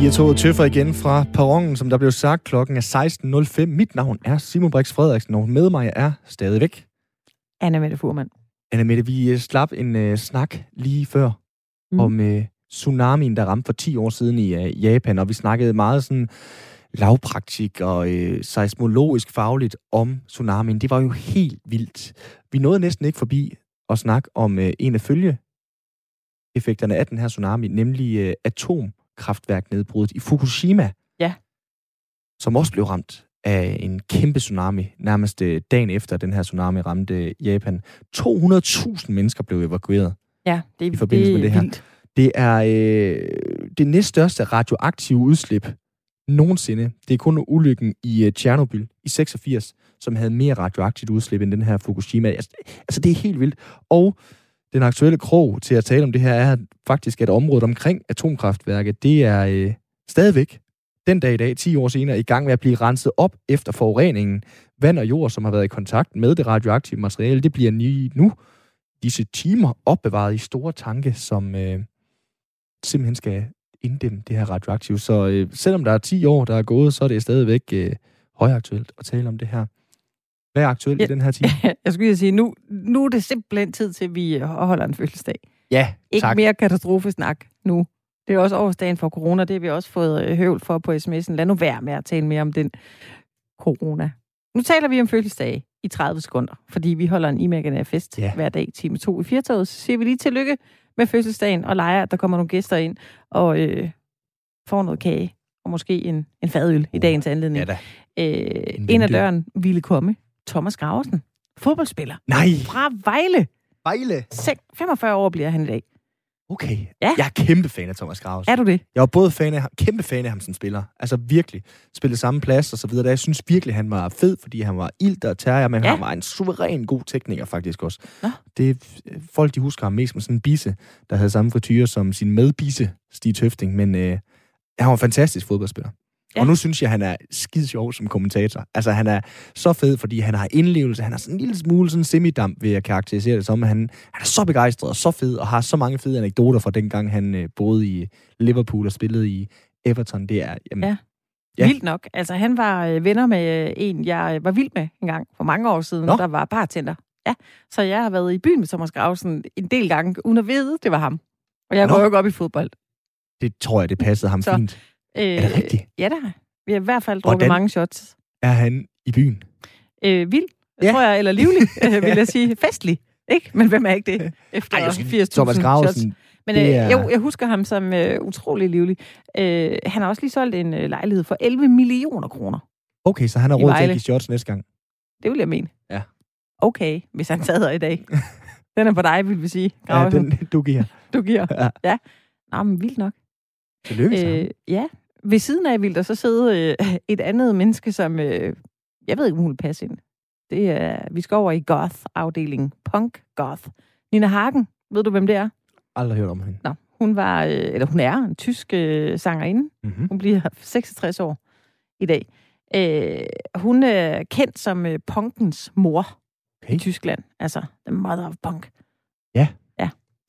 Fire toget tøffer igen fra perronen, som der blev sagt. Klokken er 16.05. Mit navn er Simon Brix Frederiksen, og med mig er stadigvæk... Anna Mette Furman. Anna Mette, vi øh, slap en uh, snak lige før mm. om uh, tsunamien, der ramte for 10 år siden i uh, Japan, og vi snakkede meget sådan lavpraktik og uh, seismologisk fagligt om tsunamien. Det var jo helt vildt. Vi nåede næsten ikke forbi at snakke om uh, en af følgeeffekterne af den her tsunami, nemlig uh, atom kraftværknedbruddet i Fukushima. Ja. Som også blev ramt af en kæmpe tsunami, nærmest øh, dagen efter den her tsunami ramte Japan. 200.000 mennesker blev evakueret ja, det er, i forbindelse det med det her. Vildt. Det er øh, det næststørste radioaktive udslip nogensinde. Det er kun ulykken i uh, Tjernobyl i 86, som havde mere radioaktivt udslip end den her Fukushima. Altså, altså det er helt vildt. Og den aktuelle krog til at tale om det her er faktisk, at området omkring atomkraftværket, det er øh, stadigvæk den dag i dag, 10 år senere, i gang med at blive renset op efter forureningen. Vand og jord, som har været i kontakt med det radioaktive materiale, det bliver nye nu disse timer opbevaret i store tanke, som øh, simpelthen skal inddæmme det her radioaktive. Så øh, selvom der er 10 år, der er gået, så er det stadigvæk øh, højaktuelt at tale om det her. Hvad er aktuelt ja. i den her time? Jeg skulle lige sige, nu, nu er det simpelthen tid til, at vi holder en fødselsdag. Ja, Ikke tak. mere katastrofesnak nu. Det er også årsdagen for corona. Det har vi også fået øh, høvl for på sms'en. Lad nu være med at tale mere om den corona. Nu taler vi om fødselsdag i 30 sekunder, fordi vi holder en imaginær fest Ja. hver dag, time 2 i Firtoget. Så siger vi lige tillykke med fødselsdagen og leger, at der kommer nogle gæster ind og øh, får noget kage og måske en, en fadøl i dagens anledning. Ja da. Øh, En en af døren ville komme. Thomas Graversen, fodboldspiller Nej, fra Vejle. Vejle. Sek- 45 år bliver han i dag. Okay. Ja. Jeg er kæmpe fan af Thomas Graves. Er du det? Jeg var både fan af ham, kæmpe fan af ham som spiller. Altså virkelig. Spillede samme plads og så videre. Jeg synes virkelig, han var fed, fordi han var ild og terrier, men Ja. han var en suveræn god tekniker faktisk også. Nå. Det, folk, de husker ham mest som sådan en bisse, der havde samme frityre som sin medbisse, Stig Tøfting, men øh, han var en fantastisk fodboldspiller. Ja. Og nu synes jeg, han er skide sjov som kommentator. Altså, han er så fed, fordi han har indlevelse. Han har sådan en lille smule sådan semidamp, vil jeg karakterisere det som. Han, han er så begejstret og så fed, og har så mange fede anekdoter fra dengang, han øh, boede i Liverpool og spillede i Everton. Det er, jamen, Ja. Ja. Vildt nok. Altså, han var øh, venner med øh, en, jeg øh, var vild med en gang for mange år siden, Nå. der var bartender. Ja, så jeg har været i byen med Thomas Grausen en del gange, uden at vide, det var ham. Og jeg Nå. går jo ikke op i fodbold. det tror jeg, det passede ham så. fint. Øh, Er det rigtigt? Ja, det har vi har i hvert fald drukket Hvordan? mange shots. Er han i byen? Øh, vild, Ja. ja. tror jeg, eller livlig, øh, vil jeg sige. Festlig, ikke? Men hvem er ikke det? Efter Ej, jeg skal- 80.000 Thomas shots. Gravesen, Men øh, er- jo, jeg husker ham som øh, utrolig livlig. Øh, han har også lige solgt en øh, lejlighed for 11 millioner kroner. okay, så han har I råd til at give shots næste gang. Det vil jeg mene. Ja. Okay, hvis han sad her i dag. Den er på dig, vil vi sige. Ja, Graversen. den, du giver. Du giver. Ja. Ja. Nå, men vildt nok. Tillykke. Øh, ja. Ved siden af vil der så sidde øh, et andet menneske, som... Øh, jeg ved ikke, om hun vil passe ind. Det er, vi skal over i goth-afdelingen. Punk goth. Nina Hagen, ved du, hvem det er? Aldrig hørt om hende. Nå, hun var, øh, eller hun er en tysk øh, sangerinde. Mm-hmm. Hun bliver 66 år i dag. Øh, hun er kendt som øh, punkens mor Okay. i Tyskland. Altså, the mother of punk.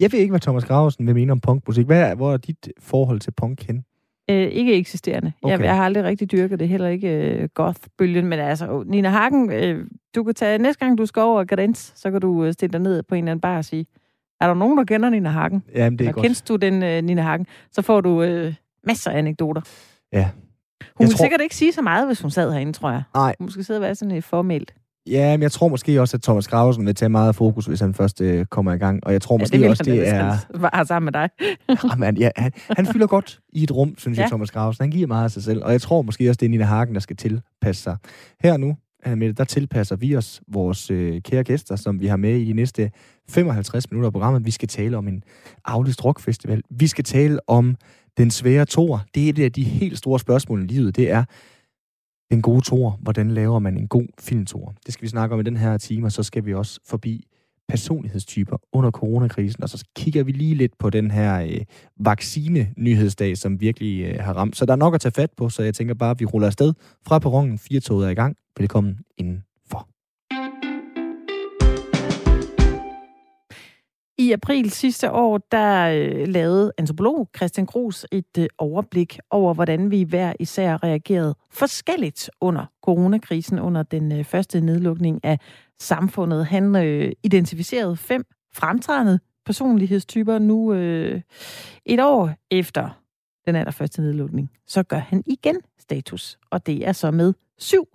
Jeg ved ikke, hvad Thomas Gravesen vil mene om punkmusik. Hvad er, hvor er dit forhold til punk hen? Øh, ikke eksisterende. Okay. Jeg, jeg har aldrig rigtig dyrket det, heller ikke øh, goth-bølgen, men altså, oh, Nina Hagen, øh, du kan tage, næste gang du skal over Gardens, så kan du øh, stille dig ned på en eller anden bar og sige, er der nogen, der kender Nina Hagen? Jamen, det er Eller godt. kendst du den øh, Nina Hagen? Så får du øh, masser af anekdoter. Ja. Hun Jeg ville tror- sikkert ikke sige så meget, hvis hun sad herinde, tror jeg. Nej. Hun måske sidde og være sådan lidt formelt. Ja, men jeg tror måske også, at Thomas Gravesen vil tage meget fokus, hvis han først øh, kommer i gang. Og jeg tror måske ja, det også, det er... var sammen med dig. Jamen, ja, han, han fylder godt i et rum, synes ja. Jeg, Thomas Gravesen. Han giver meget af sig selv. Og jeg tror måske også, det er Nina Hagen, der skal tilpasse sig. Her nu, Anna Mette, der tilpasser vi os vores øh, kære gæster, som vi har med i de næste 55 minutter af programmet. Vi skal tale om en aflyst rockfestival. Vi skal tale om den svære tor. Det er et af de helt store spørgsmål i livet. Det er, den gode tor. Hvordan laver man en god filmtor? Det skal vi snakke om i den her time, og så skal vi også forbi personlighedstyper under coronakrisen, og så kigger vi lige lidt på den her øh, vaccine-nyhedsdag, som virkelig øh, har ramt. Så der er nok at tage fat på, så jeg tænker bare, at vi ruller afsted fra perronen. Fire toget er i gang. Velkommen inden. I april sidste år, der øh, lavede antropolog Christian Gros et øh, overblik over, hvordan vi hver især reagerede forskelligt under coronakrisen, under den øh, første nedlukning af samfundet. Han øh, identificerede fem fremtrædende personlighedstyper nu øh, et år efter den allerførste nedlukning. Så gør han igen status, og det er så med syv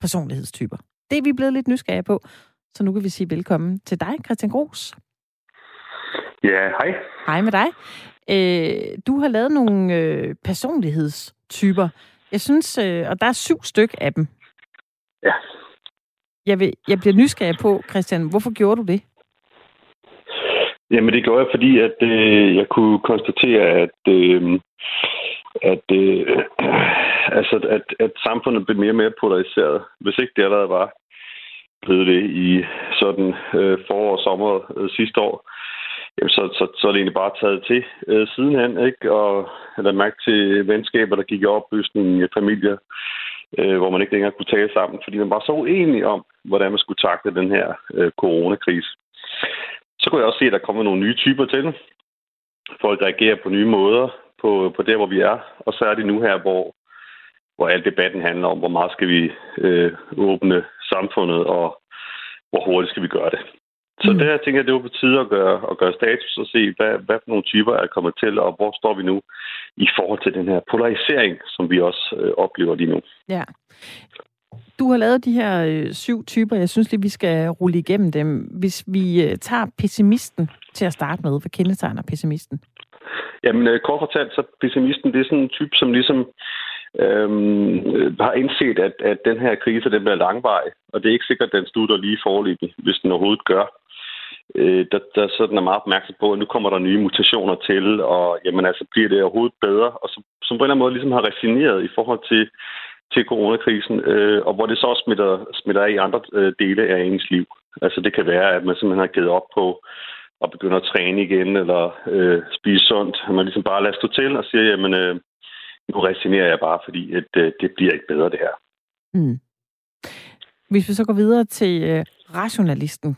personlighedstyper. Det er vi blevet lidt nysgerrige på, så nu kan vi sige velkommen til dig, Christian Gros. Ja, hej. Hej med dig. Øh, du har lavet nogle øh, personlighedstyper. Jeg synes, øh, og der er syv styk af dem. Ja. Jeg, vil, jeg bliver nysgerrig på, Christian, hvorfor gjorde du det? Jamen det gjorde jeg, fordi at øh, jeg kunne konstatere, at øh, at, øh, altså, at, at samfundet blev mere og mere polariseret. Hvis ikke det allerede var blevet det i sådan øh, forår og sommer øh, sidste år, jamen, så, så, så er det egentlig bare taget til øh, sidenhen, ikke? Og jeg mærke til venskaber, der gik i opløsning i familier, øh, hvor man ikke længere kunne tale sammen, fordi man var så uenig om, hvordan man skulle takle den her øh, coronakrise. Så kunne jeg også se, at der kommer nogle nye typer til. Folk reagerer på nye måder på, på der, hvor vi er. Og så er det nu her, hvor, hvor al debatten handler om, hvor meget skal vi øh, åbne samfundet, og hvor hurtigt skal vi gøre det. Så mm. der tænker jeg, det var på tide at gøre, at gøre status og se, hvad, hvad for nogle typer er kommet til, og hvor står vi nu i forhold til den her polarisering, som vi også øh, oplever lige nu. Ja. Du har lavet de her øh, syv typer. Jeg synes lige, vi skal rulle igennem dem. Hvis vi øh, tager pessimisten til at starte med, hvad kendetegner pessimisten? Jamen, øh, kort fortalt, så pessimisten, det er sådan en type, som ligesom øhm, har indset, at, at den her krise, den bliver langvarig, og det er ikke sikkert, at den slutter lige forløbig, hvis den overhovedet gør. Øh, der, der sådan er meget opmærksom på, at nu kommer der nye mutationer til, og jamen altså, bliver det overhovedet bedre, og som, som på en eller anden måde ligesom har resigneret i forhold til, til coronakrisen, øh, og hvor det så også smitter, smitter af i andre øh, dele af ens liv. Altså det kan være, at man simpelthen har givet op på at begynde at træne igen, eller øh, spise sundt. Man ligesom bare lader stå til og siger, jamen, øh, nu resignerer jeg bare, fordi at, øh, det bliver ikke bedre, det her. Mm. Hvis vi så går videre til øh, rationalisten,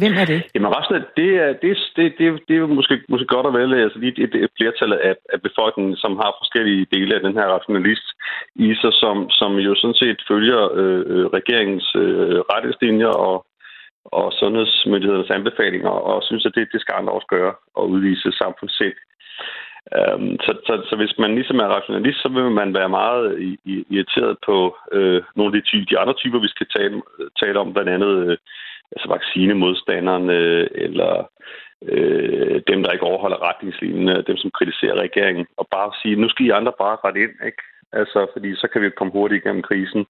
Hvem er det? Jamen resten af det er, det, det, det, det er måske, måske godt at vælge altså lige et, et flertal af, af befolkningen, som har forskellige dele af den her rationalist i sig, som, som jo sådan set følger øh, øh, regeringens øh, retningslinjer og, og sundhedsmyndighedernes anbefalinger, og synes, at det, det skal andre også gøre, og udvise samfundssind. Um, øhm, så, så, så hvis man ligesom er rationalist, så vil man være meget irriteret på øh, nogle af de, ty- de andre typer, vi skal tale, tale om, blandt andet øh, altså vaccinemodstanderne, eller øh, dem, der ikke overholder retningslinjerne, dem, som kritiserer regeringen, og bare sige, nu skal I andre bare rette ind, ikke? Altså, fordi så kan vi komme hurtigt igennem krisen,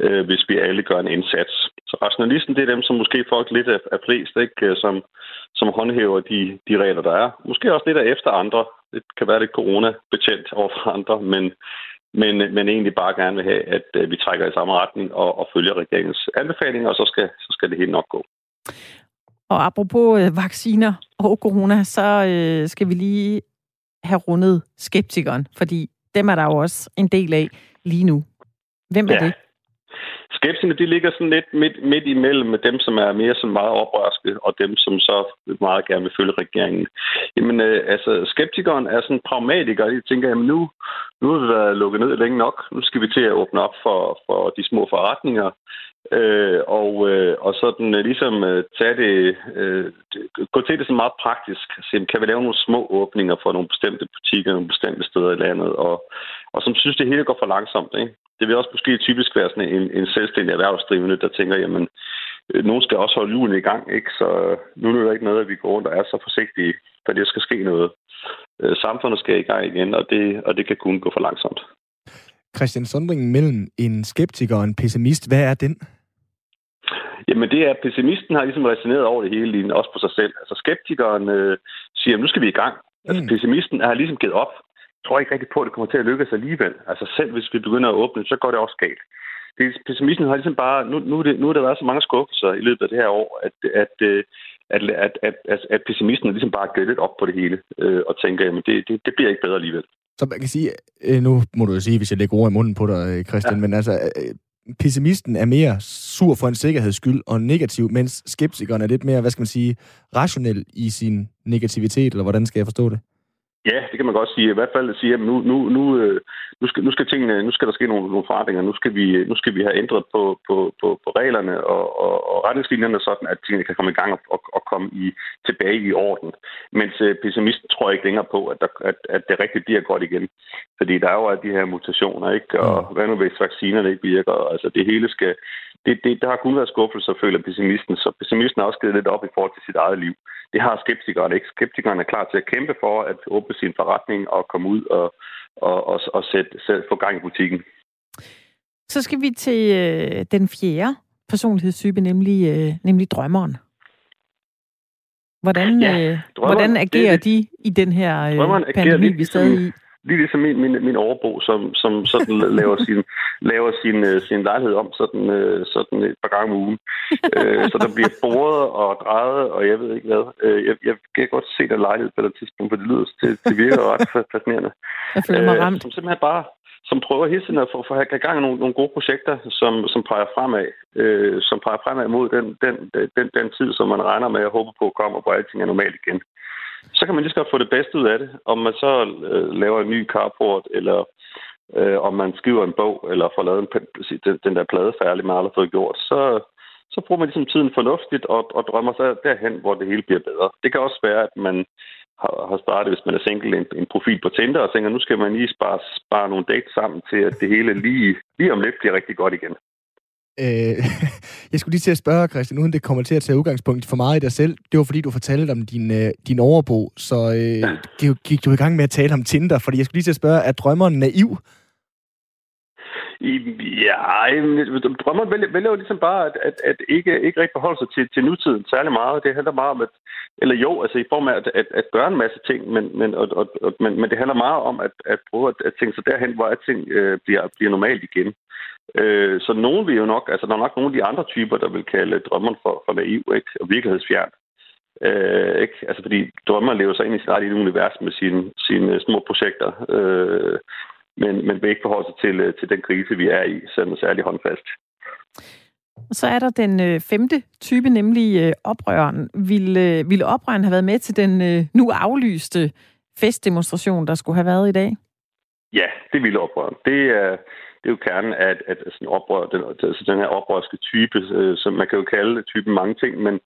øh, hvis vi alle gør en indsats. Så rationalisten, det er dem, som måske folk lidt af, af flest, ikke? Øh, som, som håndhæver de, de regler, der er. Måske også lidt af efter andre. Det kan være lidt corona-betjent over for andre, men, men, men egentlig bare gerne vil have, at øh, vi trækker i samme retning og, og følger regeringens anbefalinger, og så skal, så skal det helt nok gå. Og apropos øh, vacciner og corona, så øh, skal vi lige have rundet skeptikeren, fordi dem er der jo også en del af lige nu. Hvem er ja. det? Skepsene, de ligger sådan lidt midt, midt imellem med dem, som er mere sådan meget oprørske, og dem, som så meget gerne vil følge regeringen. Jamen, øh, altså, skeptikeren er sådan pragmatiker. De tænker, jamen nu, nu har vi været lukket ned længe nok. Nu skal vi til at åbne op for, for de små forretninger. Øh, og, øh, og sådan øh, ligesom øh, tage det, øh, gå til det sådan meget praktisk. Så, kan vi lave nogle små åbninger for nogle bestemte butikker, nogle bestemte steder i landet, og, og som synes, det hele går for langsomt. Ikke? Det vil også måske typisk være sådan en, en selvstændig erhvervsdrivende, der tænker, jamen, øh, nogen skal også holde julen i gang, ikke? så nu er det ikke noget, at vi går rundt og er så forsigtige, for det skal ske noget. Øh, samfundet skal i gang igen, og det, og det kan kun gå for langsomt. Christian Sondringen mellem en skeptiker og en pessimist, hvad er den? Jamen det er, at pessimisten har ligesom resoneret over det hele lignende, også på sig selv. Altså skeptikeren øh, siger, nu skal vi i gang. Altså, mm. Pessimisten har ligesom givet op. Tror ikke rigtig på, at det kommer til at lykkes alligevel. Altså selv hvis vi begynder at åbne, så går det også galt. Det, pessimisten har ligesom bare, nu, nu, det, nu er der været så mange skuffelser i løbet af det her år, at, at, øh, at, at, at, at, at pessimisten har ligesom bare givet lidt op på det hele, øh, og tænker, at det, det, det bliver ikke bedre alligevel. Så man kan sige, øh, nu må du jo sige, hvis jeg lægger ord i munden på dig, Christian, ja. men altså, pessimisten er mere sur for en sikkerheds skyld og negativ, mens skeptikeren er lidt mere, hvad skal man sige, rationel i sin negativitet, eller hvordan skal jeg forstå det? Ja, det kan man godt sige. I hvert fald at sige, at nu, nu, nu, øh, nu, skal, nu, skal tingene, nu skal der ske nogle, nogle forandringer. Nu skal, vi, nu skal vi have ændret på, på, på, på reglerne og, og, og retningslinjerne, sådan at tingene kan komme i gang og, og, og komme i, tilbage i orden. Mens uh, pessimisten tror ikke længere på, at, der, at, at det rigtigt bliver godt igen. Fordi der er jo de her mutationer, ikke? Og mm. hvad nu hvis vaccinerne ikke virker? Altså det hele skal, det, det, der har kun været skuffelse, føler pessimisten. Så pessimisten har også givet lidt op i forhold til sit eget liv. Det har skeptikeren ikke. Skeptikeren er klar til at kæmpe for at åbne sin forretning og komme ud og, og, og, og sætte, sætte, få gang i butikken. Så skal vi til øh, den fjerde personlighedstype, nemlig, øh, nemlig drømmeren. Hvordan, ja, øh, hvordan agerer det, de i den her øh, pandemi, vi stadig i? Lige ligesom min, min, min overbo, som, som sådan laver, sin, laver sin, uh, sin lejlighed om sådan, uh, sådan et par gange om ugen. uh, så der bliver boret og drejet, og jeg ved ikke hvad. Uh, jeg, jeg kan godt se den lejlighed på et tidspunkt, for det lyder til, det virker ret fascinerende. Jeg føler mig ramt. Som simpelthen bare som prøver hele tiden at få, få have gang i nogle, nogle gode projekter, som, som peger fremad, øh, som peger fremad mod den, den, den, den tid, som man regner med at håbe på kommer, hvor alting er normalt igen så kan man lige så godt få det bedste ud af det. Om man så øh, laver en ny carport, eller øh, om man skriver en bog, eller får lavet en, den, den der plade færdig, man aldrig har fået gjort, så, så bruger man ligesom tiden fornuftigt og, og drømmer sig derhen, hvor det hele bliver bedre. Det kan også være, at man har, har startet, hvis man er single, en, en profil på Tinder, og tænker, nu skal man lige spare, spare nogle dates sammen til, at det hele lige, lige om lidt bliver rigtig godt igen. Øh, jeg skulle lige til at spørge, Christian, uden det kommer til at tage udgangspunkt for meget i dig selv. Det var fordi, du fortalte om din, øh, din overbo, så øh, gik du i gang med at tale om Tinder, fordi jeg skulle lige til at spørge, er drømmeren naiv? Ja, drømmeren vælger, vælger jo ligesom bare at, at, at ikke, ikke rigtig forholde sig til, til nutiden særlig meget. Det handler meget om, at, eller jo, altså i form af at, at, at gøre en masse ting, men, men, og, og, og, men, men det handler meget om at, at prøve at, at tænke sig derhen, hvor ting øh, bliver, bliver normalt igen. Øh, så nogen vil jo nok, altså der er nok nogle af de andre typer, der vil kalde drømmeren for, for naiv ikke? og virkelighedsfjern. Øh, ikke? Altså fordi drømmer lever sig ind i sit eget univers med sine, sine små projekter, øh, men, men vil ikke forholde sig til, øh, til den krise, vi er i, sådan særlig håndfast. Så er der den øh, femte type, nemlig øh, oprøren. Vil, øh, vil oprøren have været med til den øh, nu aflyste festdemonstration, der skulle have været i dag? Ja, det ville oprøren. Det er, det er jo kernen af at, at sådan oprør, den, altså den her oprørske type, øh, som man kan jo kalde typen mange ting, men,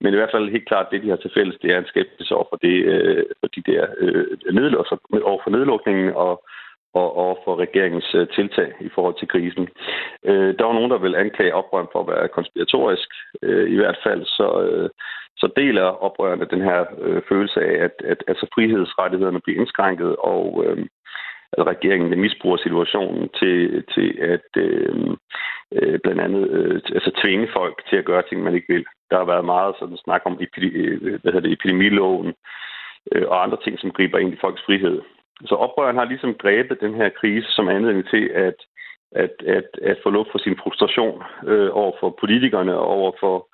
men i hvert fald helt klart, det de har til fælles, det er en skepsis over for, det, øh, for de der øh, over for nedlukningen og, og, og for regeringens øh, tiltag i forhold til krisen. Øh, der var nogen, der vil anklage oprøren for at være konspiratorisk, øh, i hvert fald, så, øh, så deler oprørerne den her øh, følelse af, at, at altså frihedsrettighederne bliver indskrænket, og, øh, at regeringen misbruger situationen til, til at øh, øh, blandt andet øh, altså tvinge folk til at gøre ting, man ikke vil. Der har været meget sådan snak om epidemi, øh, hvad hedder det, epidemiloven øh, og andre ting, som griber ind i folks frihed. Så oprøren har ligesom grebet den her krise som anledning til at, at, at, at få luft for sin frustration øh, over for politikerne og over for,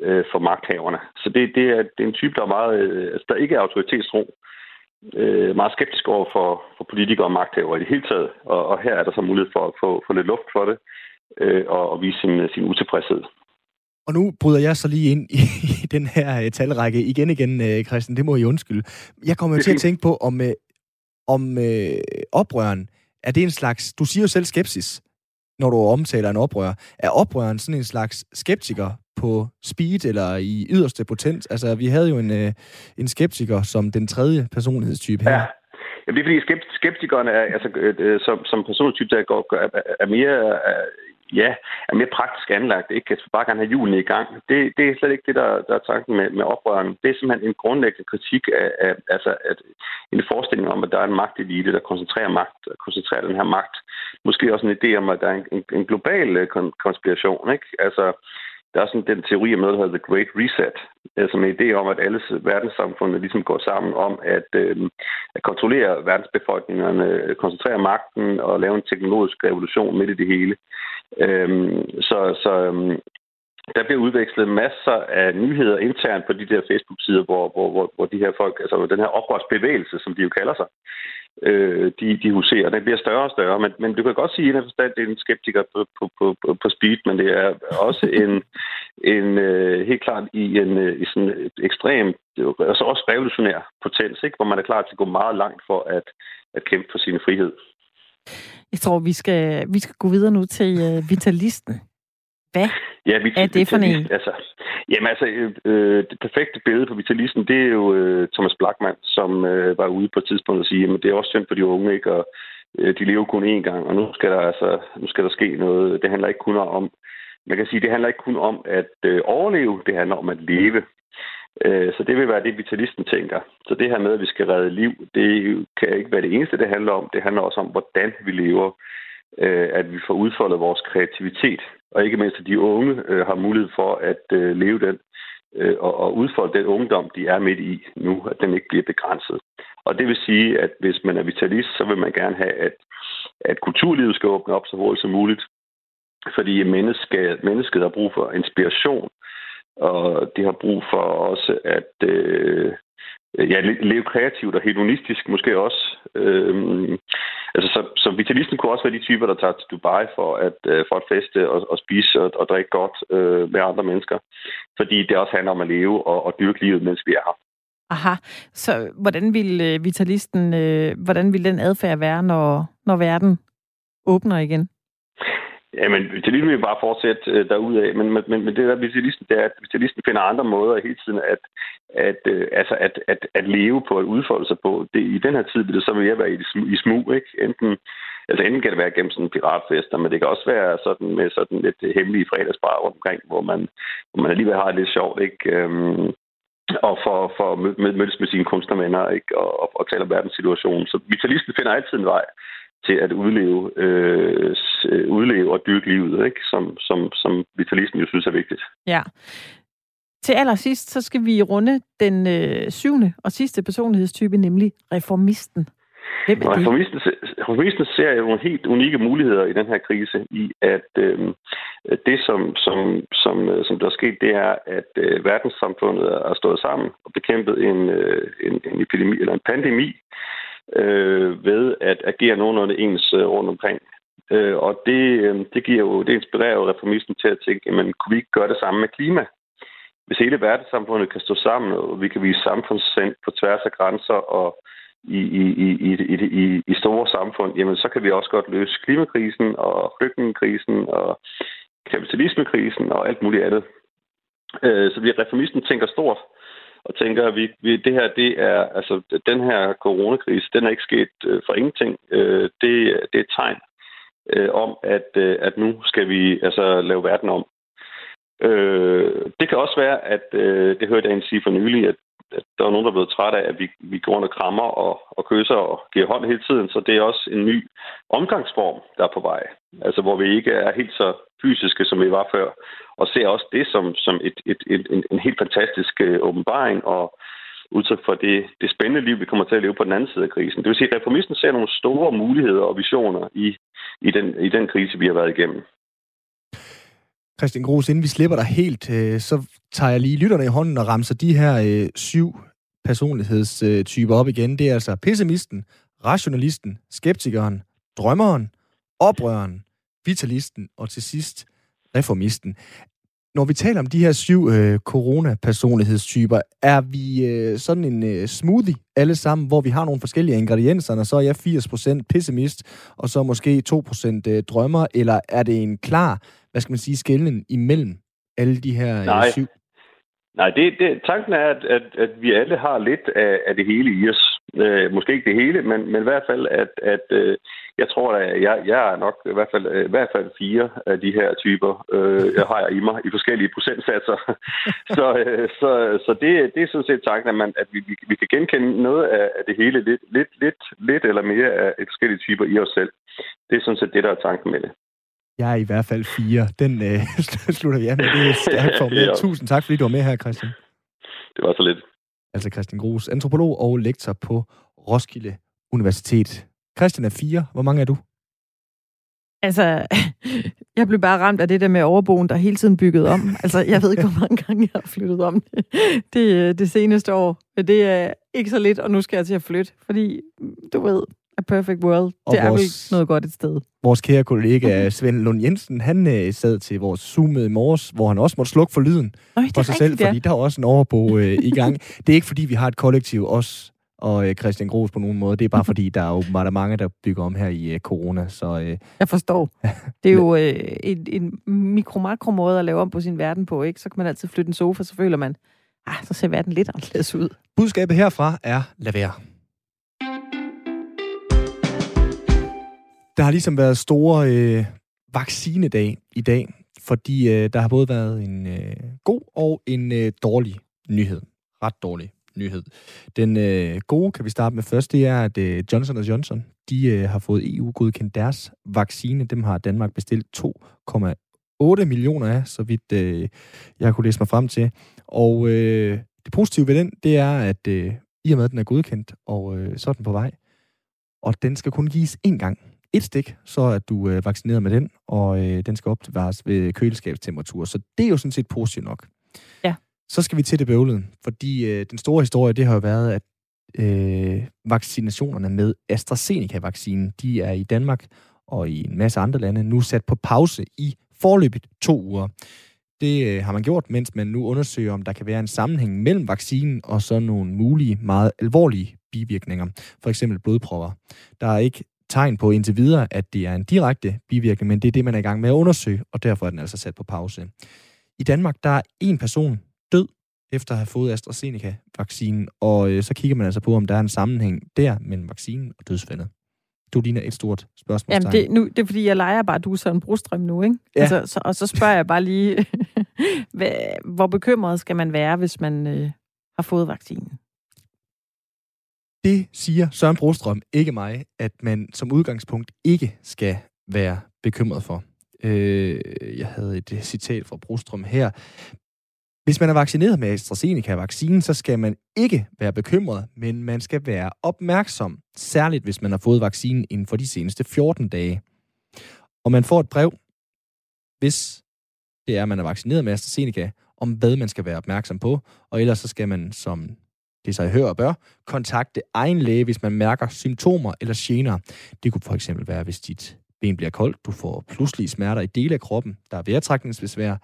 øh, for magthaverne. Så det, det, er, det er en type, der er meget, øh, altså der ikke er autoritetsro øh, meget skeptisk over for, for politikere og magthavere i det hele taget. Og, og her er der så mulighed for at få, få lidt luft for det øh, og, og vise sin, sin utilfredshed. Og nu bryder jeg så lige ind i, i den her uh, talrække igen igen, uh, Christian. Det må I undskylde. Jeg kommer jo til at tænke på, om, uh, om uh, oprøren, er det en slags... Du siger jo selv skepsis, når du omtaler en oprører. Er oprøren sådan en slags skeptiker på speed eller i yderste potent? Altså, vi havde jo en, øh, en skeptiker som den tredje personlighedstype her. Ja. Jamen, det er fordi skeptikerne er, altså, øh, øh som, som personligtype, der går, er, er mere ja, er mere praktisk anlagt, ikke? kan bare gerne have julen i gang. Det, det er slet ikke det, der, der er tanken med, med oprøren. Det er simpelthen en grundlæggende kritik af, af altså, at en forestilling om, at der er en magtelite, der koncentrerer magt, og koncentrerer den her magt. Måske også en idé om, at der er en, en, en global øh, konspiration, ikke? Altså, der er sådan den teori om noget, der hedder The Great Reset, øh, som en idé om, at alle verdenssamfundene ligesom går sammen om at, øh, at kontrollere verdensbefolkningerne, koncentrere magten og lave en teknologisk revolution midt i det hele. Øh, så så øh, der bliver udvekslet masser af nyheder internt på de der Facebook-sider, hvor, hvor, hvor, hvor de her folk, altså den her oprørsbevægelse, som de jo kalder sig, øh, de, de huserer. Den bliver større og større, men, men du kan godt sige, at forstand, det er en skeptiker på, på, på, på, speed, men det er også en, en øh, helt klart i en øh, i sådan et ekstrem, altså også revolutionær potens, ikke? hvor man er klar til at gå meget langt for at, at kæmpe for sin frihed. Jeg tror, vi skal, vi skal gå videre nu til øh, Vitalisten. Hvad ja, vi, er det for en? Altså, jamen altså, øh, det perfekte billede på Vitalisten, det er jo øh, Thomas Blackman, som øh, var ude på et tidspunkt og sige, at det er også synd for de unge, ikke? Og øh, de lever kun én gang, og nu skal der altså nu skal der ske noget. Det handler ikke kun om, man kan sige, det handler ikke kun om at øh, overleve, det handler om at leve. Øh, så det vil være det, vitalisten tænker. Så det her med, at vi skal redde liv, det kan ikke være det eneste, det handler om. Det handler også om, hvordan vi lever. Øh, at vi får udfoldet vores kreativitet. Og ikke mindst, at de unge øh, har mulighed for at øh, leve den øh, og og udfolde den ungdom, de er midt i nu, at den ikke bliver begrænset. Og det vil sige, at hvis man er vitalist, så vil man gerne have, at, at kulturlivet skal åbne op så hurtigt som muligt. Fordi mennesket, mennesket har brug for inspiration og det har brug for også at øh, ja, leve kreativt og hedonistisk måske også. Øh, altså, så, så vitalisten kunne også være de typer, der tager til Dubai for at, øh, for at feste og, og spise og, og drikke godt øh, med andre mennesker. Fordi det også handler om at leve og, og dyrke livet, mens vi er her. Aha, så hvordan vil øh, vitalisten, øh, hvordan vil den adfærd være, når, når verden åbner igen? Jamen, vitalismen vil bare fortsætte øh, derudaf, men, men, men det der vitalisten, ligesom, det er, at vitalisten ligesom finder andre måder hele tiden at, at, øh, altså at, at, at leve på, at udfolde sig på. Det, I den her tid vil det så mere være i, i smug, ikke? Enten, altså enten kan det være gennem sådan en piratfester, men det kan også være sådan med sådan lidt øh, hemmelige fredagsbar rundt omkring, hvor man, hvor man alligevel har det lidt sjovt, ikke? Øhm, og for, for at mødes med sine kunstnervenner ikke? Og, og, og tale om verdenssituationen. Så vitalisten finder altid en vej til at udleve, øh, udleve og dyrke livet, ikke? Som, som, som vitalisten jo synes er vigtigt. Ja. Til allersidst, så skal vi runde den øh, syvende og sidste personlighedstype, nemlig reformisten. Hvem er? Reformisten, reformisten ser jo nogle helt unikke muligheder i den her krise, i at øh, det, som, som, som, øh, som der er sket, det er, at øh, verdenssamfundet er stået sammen og bekæmpet en, øh, en, en epidemi eller en pandemi, øh, ved at agere nogenlunde ens øh, rundt omkring. Øh, og det, øh, det, giver jo, det inspirerer jo reformisten til at tænke, jamen, kunne vi ikke gøre det samme med klima? Hvis hele verdenssamfundet kan stå sammen, og vi kan vise samfundssind på tværs af grænser og i, i, i, i, i, i store samfund, jamen så kan vi også godt løse klimakrisen og flygtningekrisen og kapitalismekrisen og alt muligt andet. Øh, så vi reformisten tænker stort og tænker, at vi, vi, det her, det er, altså, den her coronakrise, den er ikke sket øh, for ingenting. Øh, det, det er et tegn øh, om, at, øh, at nu skal vi altså lave verden om. Øh, det kan også være, at øh, det hørte jeg en sige for nylig, at, at der er nogen, der er blevet træt af, at vi, vi går og krammer og, og kysser og giver hånd hele tiden, så det er også en ny omgangsform, der er på vej. Altså, hvor vi ikke er helt så fysiske, som vi var før, og ser også det som, som et, et, et, en, en helt fantastisk øh, åbenbaring og udtryk for det, det spændende liv, vi kommer til at leve på den anden side af krisen. Det vil sige, at reformisten ser nogle store muligheder og visioner i, i, den, i den krise, vi har været igennem. Christian Gros, inden vi slipper dig helt, øh, så tager jeg lige lytterne i hånden og ramser de her øh, syv personlighedstyper op igen. Det er altså pessimisten, rationalisten, skeptikeren, drømmeren, oprøreren, vitalisten og til sidst reformisten. Når vi taler om de her syv øh, coronapersonlighedstyper, er vi øh, sådan en øh, smoothie alle sammen, hvor vi har nogle forskellige ingredienser, og så er jeg 80% pessimist, og så måske 2% øh, drømmer, eller er det en klar, hvad skal man sige, skælden imellem alle de her øh, Nej. syv? Nej, det, det, tanken er, at, at, at vi alle har lidt af, af det hele i os. Øh, måske ikke det hele, men, men i hvert fald, at, at øh, jeg tror, at jeg, jeg er nok i hvert fald, i hvert fald fire af de her typer, øh, jeg har i mig i forskellige procentsatser. så øh, så, så det, det er sådan set tanken, at, man, at vi, vi, vi kan genkende noget af, af det hele lidt, lidt, lidt, lidt eller mere af forskellige typer i os selv. Det er sådan set det, der er tanken med det. Jeg er i hvert fald fire. Den øh, slutter vi af med. Det er stærkt formuleret. ja. Tusind tak, fordi du var med her, Christian. Det var så lidt. Altså Christian Gros, antropolog og lektor på Roskilde Universitet. Christian er fire. Hvor mange er du? Altså, jeg blev bare ramt af det der med overboen, der hele tiden bygget om. Altså, jeg ved ikke, hvor mange gange jeg har flyttet om det, det, øh, det seneste år. Men det er ikke så lidt, og nu skal jeg til at flytte. Fordi, mm, du ved, A Perfect World, Og det er vores- vel noget godt et sted. Vores kære kollega Svend Lund Jensen, han øh, sad til vores zoom i morges, hvor han også måtte slukke for lyden Øj, for sig rigtigt, selv, fordi der er også en overbo øh, i gang. Det er ikke, fordi vi har et kollektiv, os og øh, Christian Gros på nogen måde. Det er bare, fordi der er åbenbart er mange, der bygger om her i øh, corona. Så øh, Jeg forstår. Det er jo øh, en, en mikro-makro måde at lave om på sin verden på, ikke? Så kan man altid flytte en sofa, så føler man, ah, så ser verden lidt anderledes ud. budskabet herfra er, lad være. Der har ligesom været store øh, vaccinedag i dag, fordi øh, der har både været en øh, god og en øh, dårlig nyhed. Ret dårlig nyhed. Den øh, gode kan vi starte med først, det er, at øh, Johnson Johnson, de øh, har fået EU-godkendt deres vaccine. Dem har Danmark bestilt 2,8 millioner af, så vidt øh, jeg kunne læse mig frem til. Og øh, det positive ved den, det er, at øh, i og med, at den er godkendt, og øh, så er den på vej. Og den skal kun gives én gang. Et stik, så er du øh, vaccineret med den, og øh, den skal opbevares ved køleskabstemperatur. Så det er jo sådan set positivt nok. Ja. Så skal vi til det bøvlede, fordi øh, den store historie, det har jo været, at øh, vaccinationerne med AstraZeneca-vaccinen, de er i Danmark og i en masse andre lande nu sat på pause i forløbet to uger. Det øh, har man gjort, mens man nu undersøger, om der kan være en sammenhæng mellem vaccinen og så nogle mulige, meget alvorlige bivirkninger. For eksempel blodprøver. Der er ikke tegn på indtil videre, at det er en direkte bivirkning, men det er det, man er i gang med at undersøge, og derfor er den altså sat på pause. I Danmark, der er en person død efter at have fået AstraZeneca-vaccinen, og øh, så kigger man altså på, om der er en sammenhæng der mellem vaccinen og dødsfaldet. Du ligner et stort spørgsmålstegn. Jamen, det, nu, det er fordi, jeg leger bare, at du er sådan en brostrøm nu, ikke? Ja. Altså, så, og så spørger jeg bare lige, hvad, hvor bekymret skal man være, hvis man øh, har fået vaccinen? Det siger Søren Brostrøm, ikke mig, at man som udgangspunkt ikke skal være bekymret for. Øh, jeg havde et øh, citat fra Brostrøm her. Hvis man er vaccineret med AstraZeneca-vaccinen, så skal man ikke være bekymret, men man skal være opmærksom, særligt hvis man har fået vaccinen inden for de seneste 14 dage. Og man får et brev, hvis det er, at man er vaccineret med AstraZeneca, om hvad man skal være opmærksom på, og ellers så skal man, som det sig hører og bør, kontakte egen læge, hvis man mærker symptomer eller gener. Det kunne for eksempel være, hvis dit ben bliver koldt, du får pludselige smerter i dele af kroppen, der er vejrtrækningsbesvær.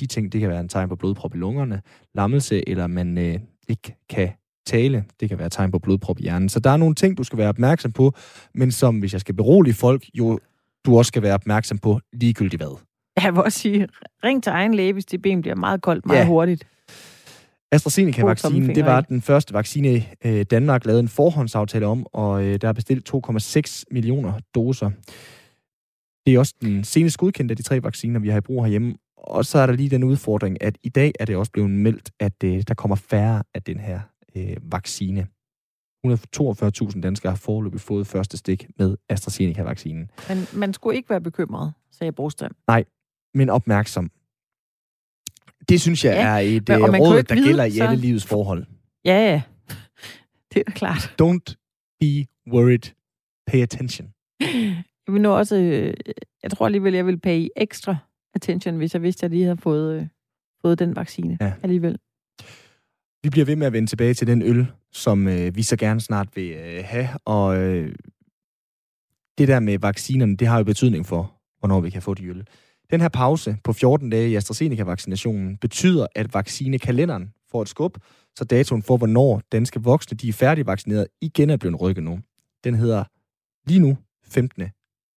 De ting, det kan være en tegn på blodprop i lungerne, lammelse, eller man øh, ikke kan tale. Det kan være tegn på blodprop i hjernen. Så der er nogle ting, du skal være opmærksom på, men som, hvis jeg skal berolige folk, jo du også skal være opmærksom på ligegyldigt hvad. Jeg vil også sige, ring til egen læge, hvis dit ben bliver meget koldt meget Ja. hurtigt. AstraZeneca-vaccinen, det var den første vaccine, øh, Danmark lavede en forhåndsaftale om, og øh, der er bestilt 2,6 millioner doser. Det er også den senest godkendte af de tre vacciner, vi har i brug herhjemme. Og så er der lige den udfordring, at i dag er det også blevet meldt, at øh, der kommer færre af den her øh, vaccine. 142.000 danskere har foreløbig fået første stik med AstraZeneca-vaccinen. Men man skulle ikke være bekymret, sagde Brostrøm. Men opmærksom. Det synes jeg Ja, er et men- jo råd, der vide, gælder i så- alle livets forhold. Ja, ja. Det er klart. Don't be worried. Pay attention. Jeg vil nu også, øh, jeg tror alligevel, jeg vil pay ekstra attention, hvis jeg vidste, at jeg lige havde fået, øh, fået den vaccine Ja. alligevel. Vi bliver ved med at vende tilbage til den øl, som øh, vi så gerne snart vil øh, have. Og øh, det der med vaccinerne, det har jo betydning for, hvornår vi kan få de øl. Den her pause på 14 dage i AstraZeneca-vaccinationen betyder, at vaccinekalenderen får et skub, så datoen for, hvornår danske voksne de er færdigvaccineret, igen er blevet rykket nu. Den hedder lige nu 15.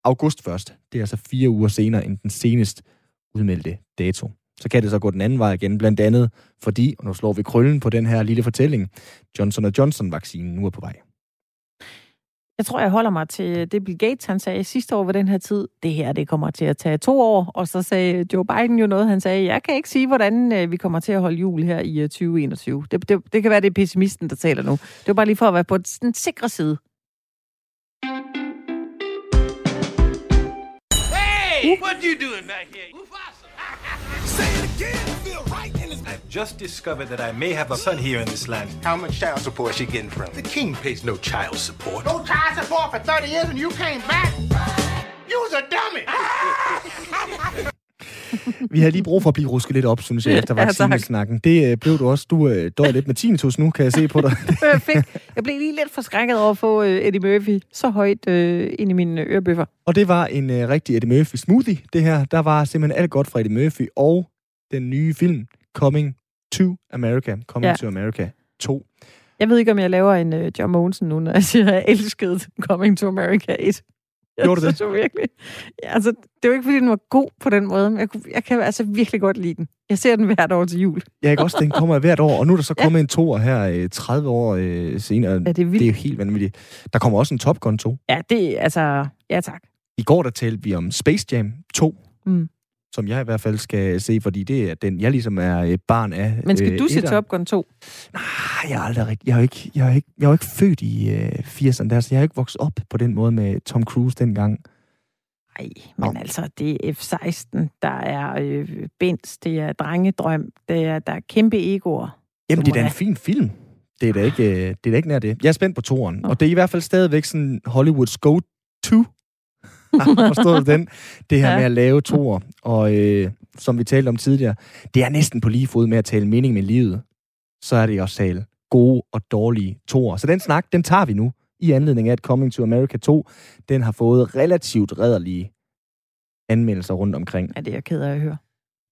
august først. Det er altså fire uger senere end den senest udmeldte dato. Så kan det så gå den anden vej igen, blandt andet fordi, og nu slår vi krøllen på den her lille fortælling, Johnson Johnson-vaccinen nu er på vej. Jeg tror, jeg holder mig til det, Bill Gates han sagde sidste år ved den her tid. Det her, det kommer til at tage to år. Og så sagde Joe Biden jo noget, han sagde, jeg kan ikke sige, hvordan øh, vi kommer til at holde jul her i øh, 2021. Det, det, det kan være, det er pessimisten, der taler nu. Det var bare lige for at være på den sikre side. Hey! What you doing back here? Mufasa! Say it again, just discovered that I may have a son here in this land. How much child support she getting from? The king pays no child support. No child support for 30 years and you came back? You was a dummy. Vi har lige brug for at blive rusket lidt op, synes jeg, efter vaccinesnakken. Det øh, blev du også. Du øh, døjer lidt med tinnitus nu, kan jeg se på dig. jeg, fik, jeg blev lige lidt forskrækket over at få øh, Eddie Murphy så højt øh, ind i mine ørebøffer. Og det var en øh, rigtig Eddie Murphy smoothie, det her. Der var simpelthen alt godt fra Eddie Murphy og den nye film, Coming to America. Coming Ja. ja. to America 2. Jeg ved ikke, om jeg laver en øh, John Mogensen nu, når jeg siger, at jeg elskede Coming to America 1. Jeg Gjorde du det? jo virkelig. Ja, altså, det jo ikke, fordi den var god på den måde, men jeg, kunne, jeg kan altså virkelig godt lide den. Jeg ser den hvert år til jul. Jeg ikke også, den kommer hvert år, og nu er der så Ja. kommet en toer her øh, 30 år øh, senere. Ja, det er vildt. Det er jo helt vanvittigt. Der kommer også en Top Gun 2. Ja, det er altså... Ja, tak. I går der talte vi om Space Jam 2, Mm. Som jeg i hvert fald skal se, fordi det er den, jeg ligesom er øh, barn af. Men skal øh, du se. Top Gun 2? Nej, jeg er aldrig rigtig... Jeg er jo ikke, jeg er ikke, jeg er ikke født i øh, 80'erne der, så jeg har ikke vokset op på den måde med Tom Cruise dengang. Nej, men Nå. altså, det er F-16, der er øh, Benz, det er Drengedrøm, det er, der er kæmpe egoer. Jamen, det er da en fin film. Det er da ikke, øh, det er da ikke nær det. Jeg er spændt på toren, Nå. og det er i hvert fald stadigvæk sådan Hollywoods go-to. Forstået du den? Det her Ja. med at lave toer, og øh, som vi talte om tidligere, det er næsten på lige fod med at tale mening med livet. Så er det også tale gode og dårlige toer. Så den snak, den tager vi nu, i anledning af, at Coming to America 2, den har fået relativt redderlige anmeldelser rundt omkring. Ja, det er jeg ked af at høre.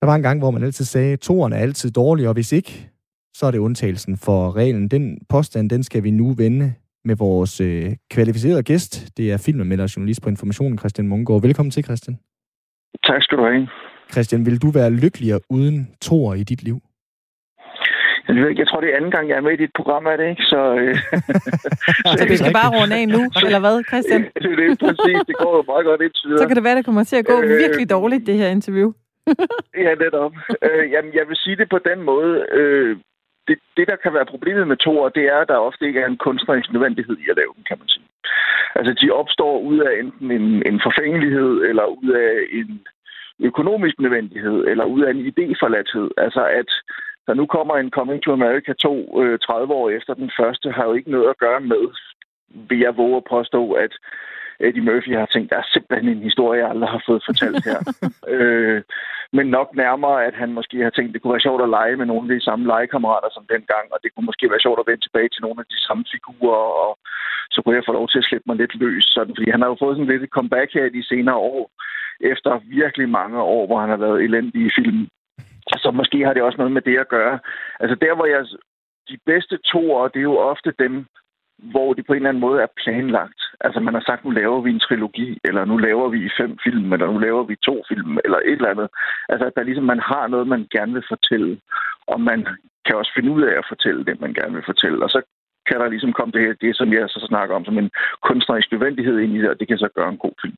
Der var en gang, hvor man altid sagde, at toeren er altid dårlig, og hvis ikke, så er det undtagelsen for reglen. Den påstand, den skal vi nu vende med vores øh, kvalificerede gæst. Det er filmanmelder og journalist på Informationen, Christian Mungård. Velkommen til, Christian. Tak skal du have. Christian, vil du være lykkeligere uden toer i dit liv? Jeg, ved ikke, jeg tror, det er anden gang, jeg er med i dit program, er det ikke? Så, øh, Så vi skal bare runde af nu, eller hvad, Christian? det er det præcis. Det går jo meget godt indtil videre. Så kan det være, det kommer til at gå Øh, virkelig dårligt, det her interview. Ja, netop. øh, jamen, jeg vil sige det på den måde. Øh, det, det, der kan være problemet med toer, det er, at der ofte ikke er en kunstnerisk nødvendighed i at lave dem, kan man sige. Altså, de opstår ud af enten en, en forfængelighed, eller ud af en økonomisk nødvendighed, eller ud af en idéforladthed. Altså, at der nu kommer en Coming to America 2 øh, 30 år efter den første, har jo ikke noget at gøre med, vil jeg våge at påstå, at Eddie Murphy har tænkt, der er simpelthen en historie, jeg aldrig har fået fortalt her. øh, men nok nærmere, at han måske har tænkt, det kunne være sjovt at lege med nogle af de samme legekammerater som dengang, og det kunne måske være sjovt at vende tilbage til nogle af de samme figurer, og så kunne jeg få lov til at slippe mig lidt løs. Sådan, fordi han har jo fået sådan lidt et comeback her i de senere år, efter virkelig mange år, hvor han har været elendig i filmen. Så måske har det også noget med det at gøre. Altså der, hvor jeg... De bedste toer, det er jo ofte dem, hvor det på en eller anden måde er planlagt. Altså man har sagt, nu laver vi en trilogi, eller nu laver vi fem film, eller nu laver vi to film, eller et eller andet. Altså at der ligesom, man har noget, man gerne vil fortælle, og man kan også finde ud af at fortælle det, man gerne vil fortælle. Og så kan der ligesom komme det her, det som jeg så snakker om, som en kunstnerisk nødvendighed ind i det, og det kan så gøre en god film.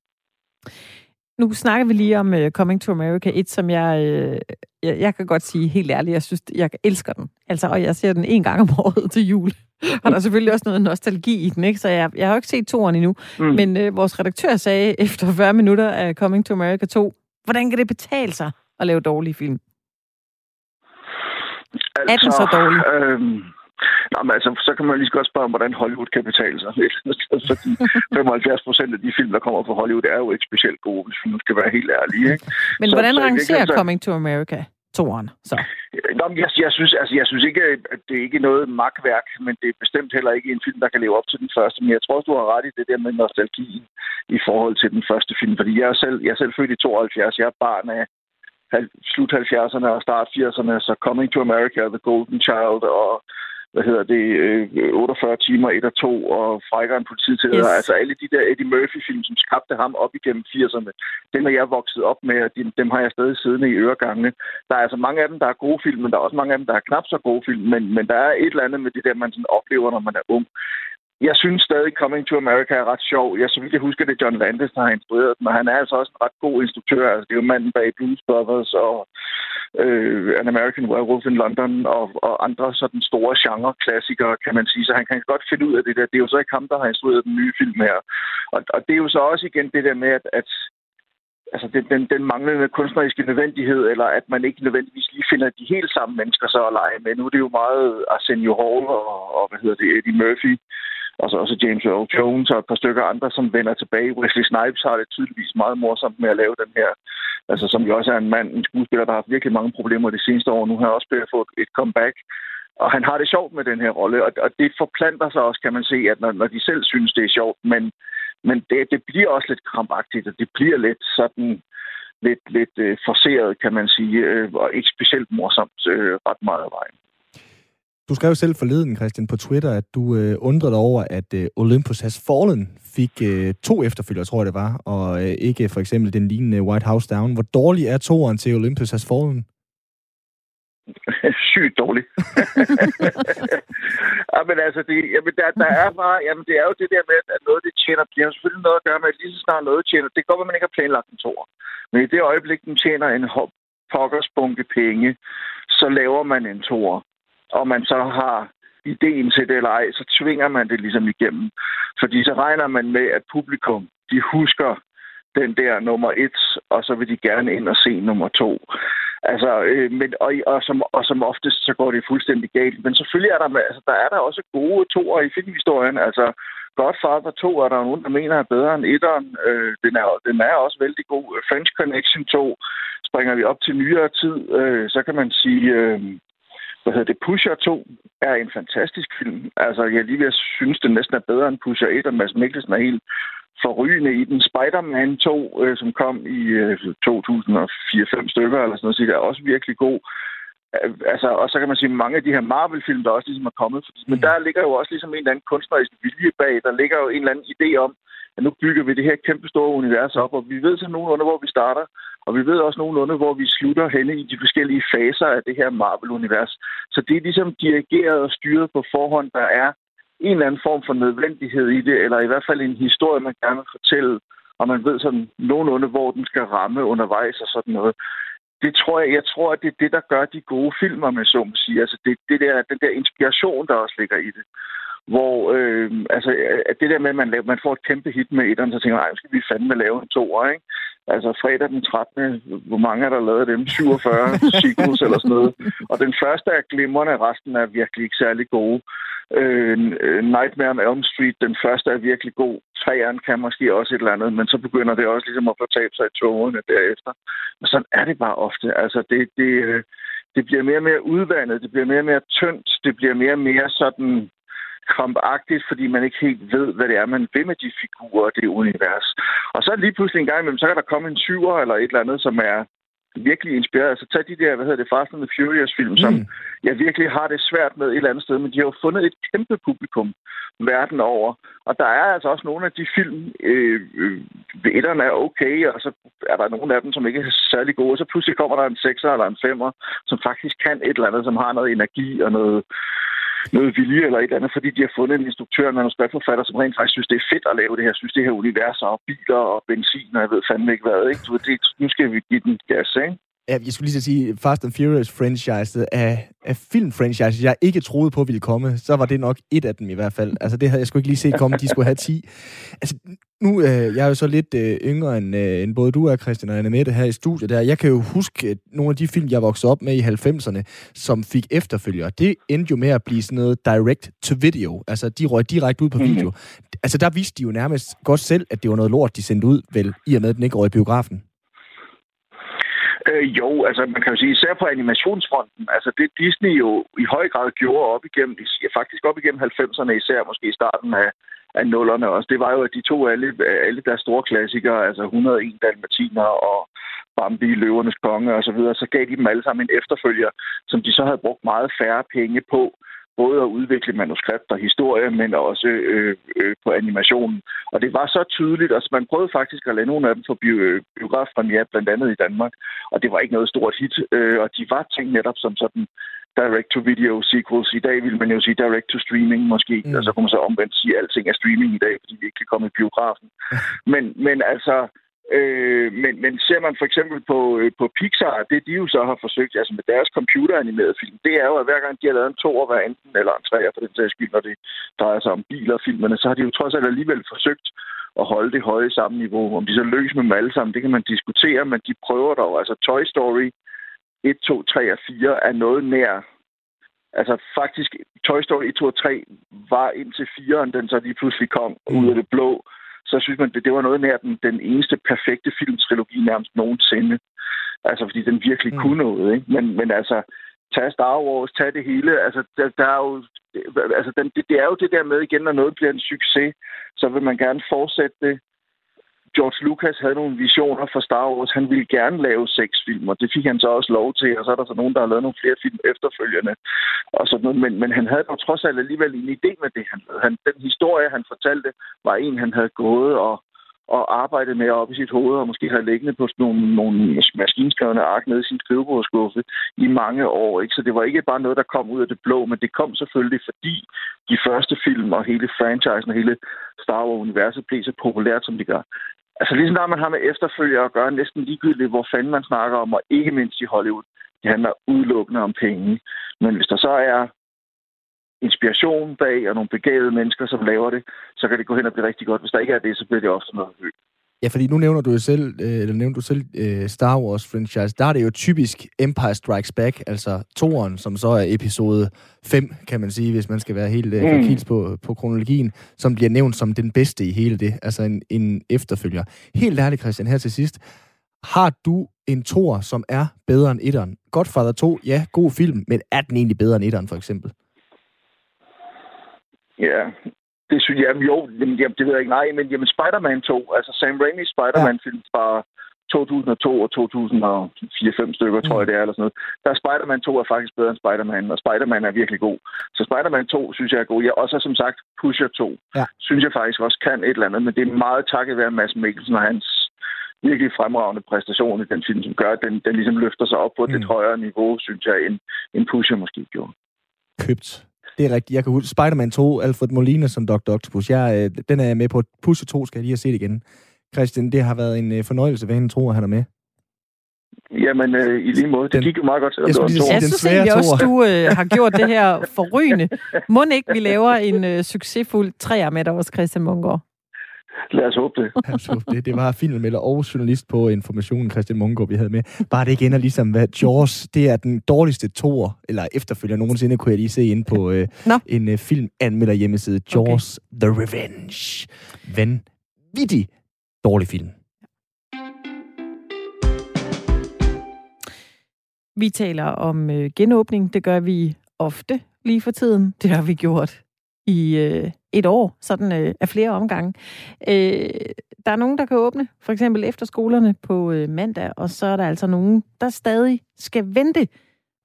Nu snakker vi lige om uh, Coming to America 1, som jeg, uh, jeg, jeg kan godt sige helt ærligt, jeg synes, jeg elsker den. Altså, og jeg ser den en gang om året til jul. Og der er selvfølgelig også noget nostalgi i den, ikke? Så jeg, jeg har jo ikke set toeren endnu. Mm. Men uh, vores redaktør sagde efter 40 minutter af Coming to America 2, hvordan kan det betale sig at lave dårlige film? Altså, Er den så dårlig? Øhm, Nå, men altså, så kan man lige så godt spørge, om, hvordan Hollywood kan betale sig. Fordi 75 procent af de film, der kommer fra Hollywood, er jo ikke specielt gode, hvis vi nu skal være helt ærlige. Ikke? Men Så- hvordan så rangerer så- Coming to America toren, så? Øh, nå, jeg, jeg, synes, altså, jeg synes ikke, at det er ikke noget magtværk, men det er bestemt heller ikke en film, der kan leve op til den første. Men jeg tror også, du har ret i det der med nostalgi i forhold til den første film. Fordi jeg er selv, jeg er selv født i 72. Jeg er barn af slut 70'erne og start 80'erne, så Coming to America, The Golden Child og hvad hedder det, øh, 48 timer, 1 og 2, og Frækkeren politiet til Yes. Altså alle de der Eddie Murphy-film, som skabte ham op igennem 80'erne, dem er jeg vokset op med, og dem, dem har jeg stadig siddende i øregangene. Der er altså mange af dem, der er gode film, men der er også mange af dem, der er knap så gode film, men, men der er et eller andet med det der, man sådan oplever, når man er ung. Jeg synes stadig, Coming to America er ret sjov. Jeg så vidt jeg husker, det er John Landis, der har instrueret den, og han er altså også en ret god instruktør. Altså, det er jo manden bag Blues Brothers og øh, An American Werewolf in London og, og andre sådan store genre-klassikere, kan man sige. Så han kan godt finde ud af det der. Det er jo så ikke ham, der har instrueret den nye film her. Og, og det er jo så også igen det der med, at, at altså den, den, den manglende kunstneriske nødvendighed, eller at man ikke nødvendigvis lige finder de helt samme mennesker så at lege med. Nu er det jo meget Arsenio Hall og, og hvad hedder det, Eddie Murphy og så også James Earl Jones og et par stykker andre, som vender tilbage. Wesley Snipes har det tydeligvis meget morsomt med at lave den her, altså som jo også er en mand, en skuespiller, der har haft virkelig mange problemer de seneste år. Nu har også blevet fået få et comeback. Og han har det sjovt med den her rolle, og, og det forplanter sig også, kan man se, at når, når de selv synes, det er sjovt, men, men det, det bliver også lidt krampagtigt, og det bliver lidt sådan lidt, lidt øh, forseret, kan man sige, øh, og ikke specielt morsomt øh, ret meget af vejen. Du skrev selv forleden, Christian, på Twitter, at du øh, undrede dig over, at øh, Olympus Has Fallen fik øh, to efterfølgere, tror jeg det var, og øh, ikke for eksempel den lignende White House Down. Hvor dårlig er toeren til Olympus Has Fallen? Sygt dårlig. ja, men altså, det, jamen, der, der er bare, jamen, det er jo det der med, at noget, det tjener, det har selvfølgelig noget at gøre med, at lige så snart noget tjener, det går, at man ikke har planlagt en tor. Men i det øjeblik, den tjener en pokkers bunke penge, så laver man en tor og man så har ideen til det eller ej, så tvinger man det ligesom igennem. Fordi så regner man med, at publikum, de husker den der nummer et, og så vil de gerne ind og se nummer to. Altså, øh, men, og, og, som, og som oftest, så går det fuldstændig galt. Men selvfølgelig er der, altså, der er der også gode toer i filmhistorien. Altså, Godfather 2 er der nogen, der mener er bedre end 1'eren. Øh, den, er, den er også vældig god. French Connection 2 springer vi op til nyere tid. Øh, så kan man sige, øh, hvad hedder det, Pusher 2 er en fantastisk film. Altså, jeg lige ved at synes, den næsten er bedre end Pusher 1, og Mads Mikkelsen er helt forrygende i den. Spider-Man 2, øh, som kom i øh, 2004-5 stykker, eller sådan noget, er også virkelig god. Øh, altså, og så kan man sige, mange af de her Marvel-film, der også ligesom er kommet, fordi, mm. men der ligger jo også ligesom en eller anden kunstnerisk vilje bag. Der ligger jo en eller anden idé om, at nu bygger vi det her kæmpe store univers op, og vi ved så nogenlunde, hvor vi starter, og vi ved også nogenlunde, hvor vi slutter henne i de forskellige faser af det her Marvel-univers. Så det er ligesom dirigeret og styret på forhånd, der er en eller anden form for nødvendighed i det, eller i hvert fald en historie, man gerne vil fortælle, og man ved sådan nogenlunde, hvor den skal ramme undervejs og sådan noget. Det tror jeg, jeg tror, at det er det, der gør de gode filmer, med så må sige. Altså det, det der, den der inspiration, der også ligger i det hvor øh, altså, at det der med, at man, laver, man får et kæmpe hit med etteren, så tænker man, skal vi fandme lave en toer, ikke? Altså fredag den 13. Hvor mange er der lavet dem? 47 sequels eller sådan noget. Og den første er glimrende, resten er virkelig ikke særlig gode. Øh, Nightmare on Elm Street, den første er virkelig god. Træeren kan måske også et eller andet, men så begynder det også ligesom at fortabe sig i togene derefter. Men sådan er det bare ofte. Altså det, det, det bliver mere og mere udvandet, det bliver mere og mere tyndt, det bliver mere og mere sådan krampagtigt, fordi man ikke helt ved, hvad det er, man vil med de figurer og det univers. Og så lige pludselig en gang imellem, så kan der komme en syver eller et eller andet, som er virkelig inspireret. Altså tag de der, hvad hedder det, Fast and the Furious film, mm. som jeg virkelig har det svært med et eller andet sted, men de har jo fundet et kæmpe publikum verden over. Og der er altså også nogle af de film, øh, øh, etterne er okay, og så er der nogle af dem, som ikke er særlig gode. Så pludselig kommer der en sekser eller en femmer, som faktisk kan et eller andet, som har noget energi og noget, noget vilje eller et eller andet, fordi de har fundet en instruktør, en manuskriptforfatter, som rent faktisk synes, det er fedt at lave det her, synes det her univers og biler og benzin, og jeg ved fandme ikke hvad, ikke? Så det, nu skal vi give den gas, ikke? Ja, jeg skulle lige så sige, Fast and Furious franchise af, af filmfranchises, jeg ikke troede på ville komme, så var det nok et af dem i hvert fald. Altså det havde jeg sgu ikke lige set komme, de skulle have 10. Altså nu, øh, jeg er jo så lidt øh, yngre end, øh, end både du og Christian og Anne Mette her i studiet der. Jeg kan jo huske nogle af de film, jeg voksede op med i 90'erne, som fik efterfølgere. Det endte jo med at blive sådan noget direct to video. Altså de røg direkte ud på mhm. video. Mm. Altså der vidste de jo nærmest godt selv, at det var noget lort, de sendte ud, vel, i og med, at den ikke røg i biografen. Øh, jo, altså man kan jo sige, især på animationsfronten, altså det Disney jo i høj grad gjorde op igennem, faktisk op igennem 90'erne, især måske i starten af, af nullerne også, det var jo, at de to alle, alle deres store klassikere, altså 101 Dalmatiner og Bambi, Løvernes Konge og så videre, så gav de dem alle sammen en efterfølger, som de så havde brugt meget færre penge på, både at udvikle manuskript og historie, men også øh, øh, på animationen. Og det var så tydeligt, at altså man prøvede faktisk at lade nogle af dem for bio, biografpremiere, blandt andet i Danmark, og det var ikke noget stort hit, øh, og de var tænkt netop som sådan direct-to-video sequels. I dag vil man jo sige direct-to-streaming måske, mm. og så kunne man så omvendt sige, at alting er streaming i dag, fordi vi ikke kan komme i biografen. men, men altså, Øh, men, men ser man for eksempel på, øh, på Pixar, det de jo så har forsøgt, altså med deres computeranimerede film, det er jo, at hver gang de har lavet en to hver enten, eller en tre for den sags skyld, når det drejer sig om biler og filmerne, så har de jo trods alt alligevel forsøgt at holde det høje samme niveau. Om de så lykkes med dem alle sammen, det kan man diskutere, men de prøver dog. Altså Toy Story 1, 2, 3 og 4 er noget nær Altså faktisk, Toy Story 1, 2 og 3 var indtil 4'eren, den så lige pludselig kom ud af det blå. Så synes man, det, det var noget nær den, den eneste perfekte filmtrilogi nærmest nogensinde. Altså, fordi den virkelig Mm. kunne noget, ikke? Men, men altså, tag Star Wars, tag det hele. Altså, der, der er jo, altså den, det, det er jo det der med igen, når noget bliver en succes, så vil man gerne fortsætte det. George Lucas havde nogle visioner for Star Wars. Han ville gerne lave seks film, og det fik han så også lov til. Og så er der så nogen, der har lavet nogle flere film efterfølgende. Og sådan noget. Men, men han havde dog trods alt alligevel en idé med det, han lavede. Han, den historie, han fortalte, var en, han havde gået og, og arbejdet med op i sit hoved, og måske havde liggende på sådan nogle, nogle maskinskrevne ark nede i sin skrivebordsskuffe i mange år. Ikke? Så det var ikke bare noget, der kom ud af det blå, men det kom selvfølgelig, fordi de første film og hele franchisen og hele Star Wars-universet blev så populært, som de gør. Altså ligesom når man har med efterfølger at gøre næsten ligegyldigt, hvor fanden man snakker om, og ikke mindst i Hollywood. Det handler udelukkende om penge. Men hvis der så er inspiration bag og nogle begavede mennesker, som laver det, så kan det gå hen og blive rigtig godt. Hvis der ikke er det, så bliver det ofte noget højt. Ja, fordi nu nævner du jo selv, øh, eller nævner du selv øh, Star Wars franchise. Der er det jo typisk Empire Strikes Back, altså toeren, som så er episode 5, kan man sige, hvis man skal være helt øh, Mm. på, på kronologien, som bliver nævnt som den bedste i hele det, altså en, en efterfølger. Helt ærligt, Christian, her til sidst. Har du en toer, som er bedre end etteren? Godfather 2, ja, god film, men er den egentlig bedre end etteren, for eksempel? Ja, det synes jeg, jo, jamen, jamen, det ved jeg ikke, nej, men jamen, Spider-Man 2, altså Sam Raimi's Spider-Man-film fra 2002 og 2004-5 stykker, tror jeg det er, eller sådan noget. Der er Spider-Man 2 er faktisk bedre end Spider-Man, og Spider-Man er virkelig god. Så Spider-Man 2 synes jeg er god. Ja, og så som sagt, Pusher 2 Ja. synes jeg faktisk også kan et eller andet, men det er meget takket være Mads Mikkelsen og hans virkelig fremragende præstation i den film, som gør, at den, den ligesom løfter sig op på et Mm. lidt højere niveau, synes jeg, end, end Pusher måske gjorde. Købt. Det er rigtigt. Jeg kan huske Spider-Man 2, Alfred Molina som Dr. Octopus. Jeg, øh, den er jeg med på. Pusse 2 skal jeg lige have set igen. Christian, det har været en øh, fornøjelse, hvad han tror, han er med. Jamen, øh, i lige måde. Det Den- gik jo meget godt, selvom Jeg det var en lige to. sige, Jeg den synes egentlig også, du øh, har gjort det her forrygende. Må ikke, vi laver en øh, succesfuld træer med dig også, Christian Munggaard? Lad os håbe det. Altså, det, det var filmmelder og journalist på Informationen, Christian Munggaard, vi havde med. Bare det ikke ender ligesom, hvad Jaws, det er den dårligste toer, eller efterfølger nogensinde, kunne jeg lige se ind på øh, Nå. en øh, filmanmelder hjemmeside. Jaws okay. The Revenge. Vanvittig dårlig film. Vi taler om øh, genåbning. Det gør vi ofte lige for tiden. Det har vi gjort i øh, et år, sådan øh, af flere omgange. Øh, der er nogen, der kan åbne, for eksempel efter skolerne på øh, mandag, og så er der altså nogen, der stadig skal vente.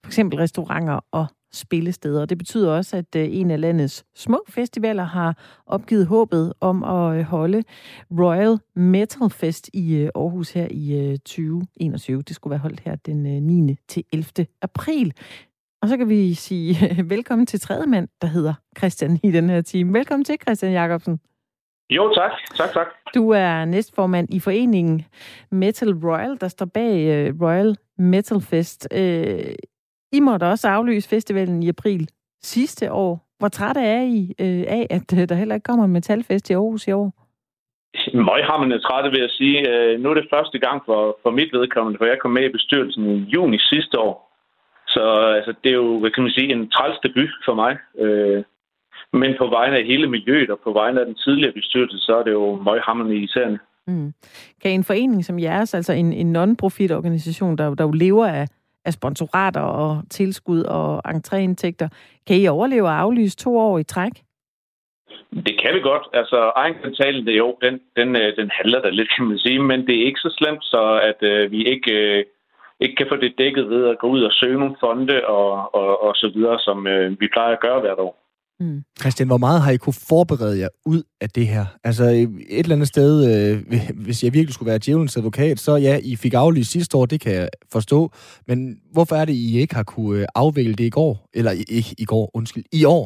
For eksempel restauranter og spillesteder. Det betyder også, at øh, en af landets små festivaler har opgivet håbet om at øh, holde Royal Metal Fest i øh, Aarhus her i øh, 2021. Det skulle være holdt her den øh, 9. til 11. april. Og så kan vi sige velkommen til tredje mand, der hedder Christian i den her time. Velkommen til, Christian Jacobsen. Jo, tak. Tak, tak. Du er næstformand i foreningen Metal Royal, der står bag øh, Royal Metal Fest. Øh, I måtte også aflyse festivalen i april sidste år. Hvor træt er I øh, af, at der heller ikke kommer en metalfest i Aarhus i år? Møg har man trætte ved at sige. Nu er det første gang for, for mit vedkommende, for jeg kom med i bestyrelsen i juni sidste år. Så altså, det er jo, hvad kan man sige, en træls debut for mig. Øh, men på vegne af hele miljøet og på vegne af den tidligere bestyrelse, så er det jo møghammerne i især. Mm. Kan en forening som jeres, altså en, en non-profit organisation, der, der jo lever af, af sponsorater og tilskud og entréindtægter, kan I overleve og aflyse to år i træk? Det kan vi godt. Altså, egenkapitalen, det jo, den, den, øh, den handler der lidt, kan man sige, men det er ikke så slemt, så at øh, vi ikke, øh, ikke kan få det dækket ved at gå ud og søge nogle fonde og, og, og så videre, som øh, vi plejer at gøre hvert år. Mm. Christian, hvor meget har I kunne forberede jer ud af det her? Altså et eller andet sted, øh, hvis jeg virkelig skulle være djævelens advokat, så ja, I fik aflyst sidste år, det kan jeg forstå. Men hvorfor er det, I ikke har kunne øh, afvikle det i går? Eller i- ikke i går, undskyld, i år?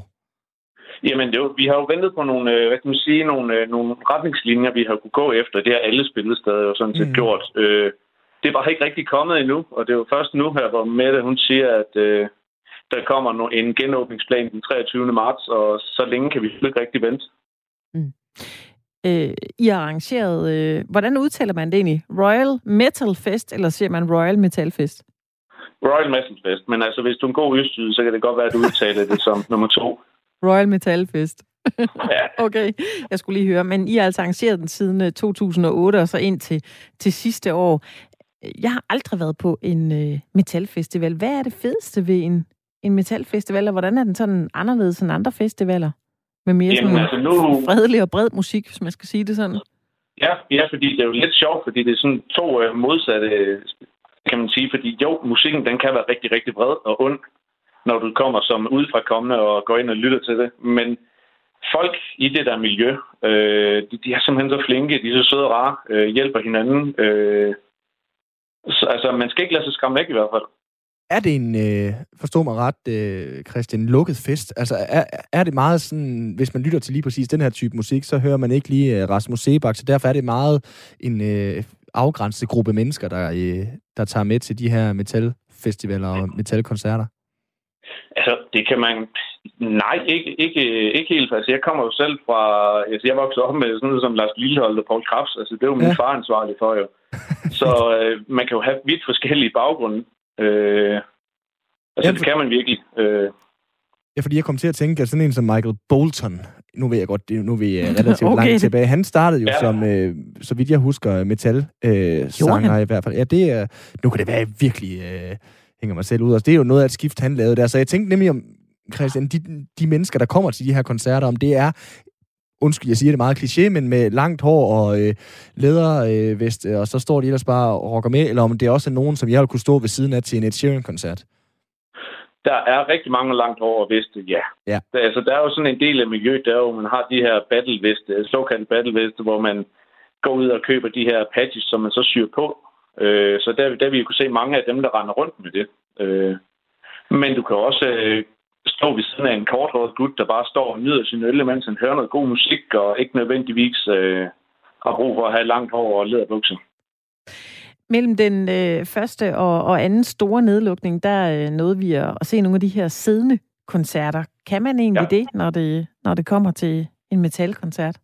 Jamen, det er jo, vi har jo ventet på nogle, øh, hvad kan man sige, nogle, øh, nogle retningslinjer, vi har kunne gå efter. Det har alle spillesteder jo sådan set mm. gjort. Øh, det var ikke rigtig kommet endnu, og det er jo først nu her, hvor Mette, hun siger, at øh, der kommer en genåbningsplan den 23. marts, og så længe kan vi ikke rigtig vente. Øh, I har arrangeret, øh, hvordan udtaler man det egentlig? Royal Metal Fest, eller siger man Royal Metal Fest? Royal Metal Fest. Men altså, hvis du er en god østjyde, så kan det godt være, at du udtaler det som nummer to. Royal Metal Fest. Ja. Okay, jeg skulle lige høre. Men I har altså arrangeret den siden øh, 2008 og så ind til, til sidste år. Jeg har aldrig været på en øh, metalfestival. Hvad er det fedeste ved en, en metalfestival, og hvordan er den sådan anderledes end andre festivaler? Med mere Jamen, sådan altså, nu- fredelig og bred musik, hvis man skal sige det sådan. Ja, ja, fordi det er jo lidt sjovt, fordi det er sådan to øh, modsatte, kan man sige. Fordi jo, musikken den kan være rigtig, rigtig bred og ond, når du kommer som udefra kommende og går ind og lytter til det. Men folk i det der miljø, øh, de, de er simpelthen så flinke, de er så søde og rare, øh, hjælper hinanden. Øh, så, altså, man skal ikke lade sig skræmme væk i hvert fald. Er det en, øh, forstå mig ret, øh, Christian, lukket fest? Altså, er, er det meget sådan, hvis man lytter til lige præcis den her type musik, så hører man ikke lige øh, Rasmus Sebak, så derfor er det meget en øh, afgrænset gruppe mennesker, der, øh, der tager med til de her metalfestivaler og metalkoncerter? Altså, det kan man... Nej, ikke, ikke, ikke helt. Altså, jeg kommer jo selv fra... Altså, jeg voksede op med sådan noget som Lars Lillehold og Paul Krabs. Altså, det er jo min Ja. far ansvarlig for, jo. Så øh, man kan jo have vidt forskellige baggrunde. Øh, altså, Ja, det for- kan man virkelig. Øh, Ja, fordi jeg kom til at tænke, at sådan en som Michael Bolton, nu ved jeg godt, det, nu er vi relativt Okay, langt det- tilbage, han startede jo ja. Som, øh, så vidt jeg husker, metal øh, i hvert fald. Ja, det er, nu kan det være, virkelig øh, hænger mig selv ud. Altså, det er jo noget af et skift, han lavede der. Så jeg tænkte nemlig om, Christian, de, de mennesker, der kommer til de her koncerter, om det er, undskyld, jeg siger det meget kliché, men med langt hår og øh, lædervest, øh, vest, og så står de ellers bare og rocker med, eller om det også er nogen, som jeg vil kunne stå ved siden af til en Ed Sheeran-koncert. der er rigtig mange langt over veste, ja. Ja. Der, altså, der er jo sådan en del af miljøet, der er jo, man har de her battleveste, såkaldte battleveste, hvor man går ud og køber de her patches, som man så syr på. Øh, så der, der vil vi kunne se mange af dem, der render rundt med det. Øh, men du kan også øh, stå ved siden af en korthåret gut, der bare står og nyder sin øl, mens han hører noget god musik, og ikke nødvendigvis øh, har brug for at have langt hår og læderbukser. Mellem den øh, første og, og anden store nedlukning, der øh, nåede vi at, at se nogle af de her siddende koncerter. Kan man egentlig ja. Det, når det, når det kommer til en metalkoncert?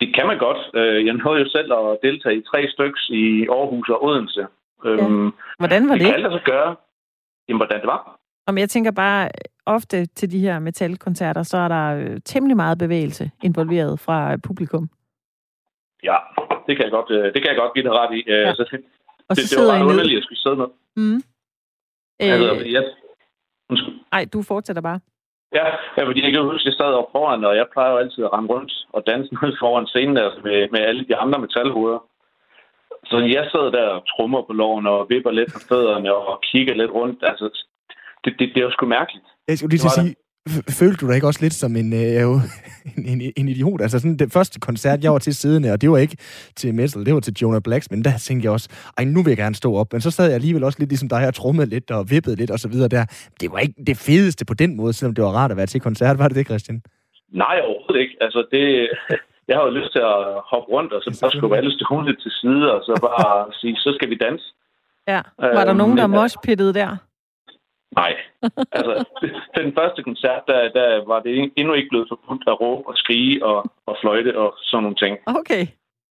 Det kan man godt. Øh, Jeg nåede jo selv at deltage i tre stykker i Aarhus og Odense. Øhm, Hvordan var det det? kan sig gøre. Jamen, hvordan det var? Om jeg tænker bare, ofte til de her metalkoncerter, så er der øh, temmelig meget bevægelse involveret fra øh, publikum. Ja, det kan jeg godt, det kan jeg godt give dig ret i. Ja. Ja. Altså, det, Og så det, det var ret underligt at skulle sidde med. Mm. Altså, jeg, undskyld. ej, du fortsætter bare. Ja, ja, fordi jeg kan huske, at jeg sad oppe foran, og jeg plejer jo altid at rende rundt og danse ned foran scenen der, altså med, med alle de andre metalhoveder. Så jeg sidder der og trummer på loven og vipper lidt på fødderne og kigger lidt rundt. Altså, det, det, det er jo sgu mærkeligt. Jeg skulle lige til at var sige, følte du dig ikke også lidt som en, øh, en, en, en idiot? Altså sådan, den første koncert, jeg var til siddende, og det var ikke til metal, det var til Jonah Blacks, men der tænkte jeg også, ej, nu vil jeg gerne stå op. Men så sad jeg alligevel også lidt ligesom dig her, trummede lidt og vippede lidt og så videre der. Det var ikke det fedeste på den måde, selvom det var rart at være til koncert. Var det det, Christian? Nej, overhovedet ikke. Altså, det, jeg har jo lyst til at hoppe rundt, og så bare skubbe alle stolene til side, og så bare sige, så skal vi danse. Ja. Var der Øh, nogen, der men- moshpittede der? Nej. Altså, den første koncert, der, der var det endnu ikke blevet forbudt at råbe og skrige og, og fløjte og sådan nogle ting. Okay.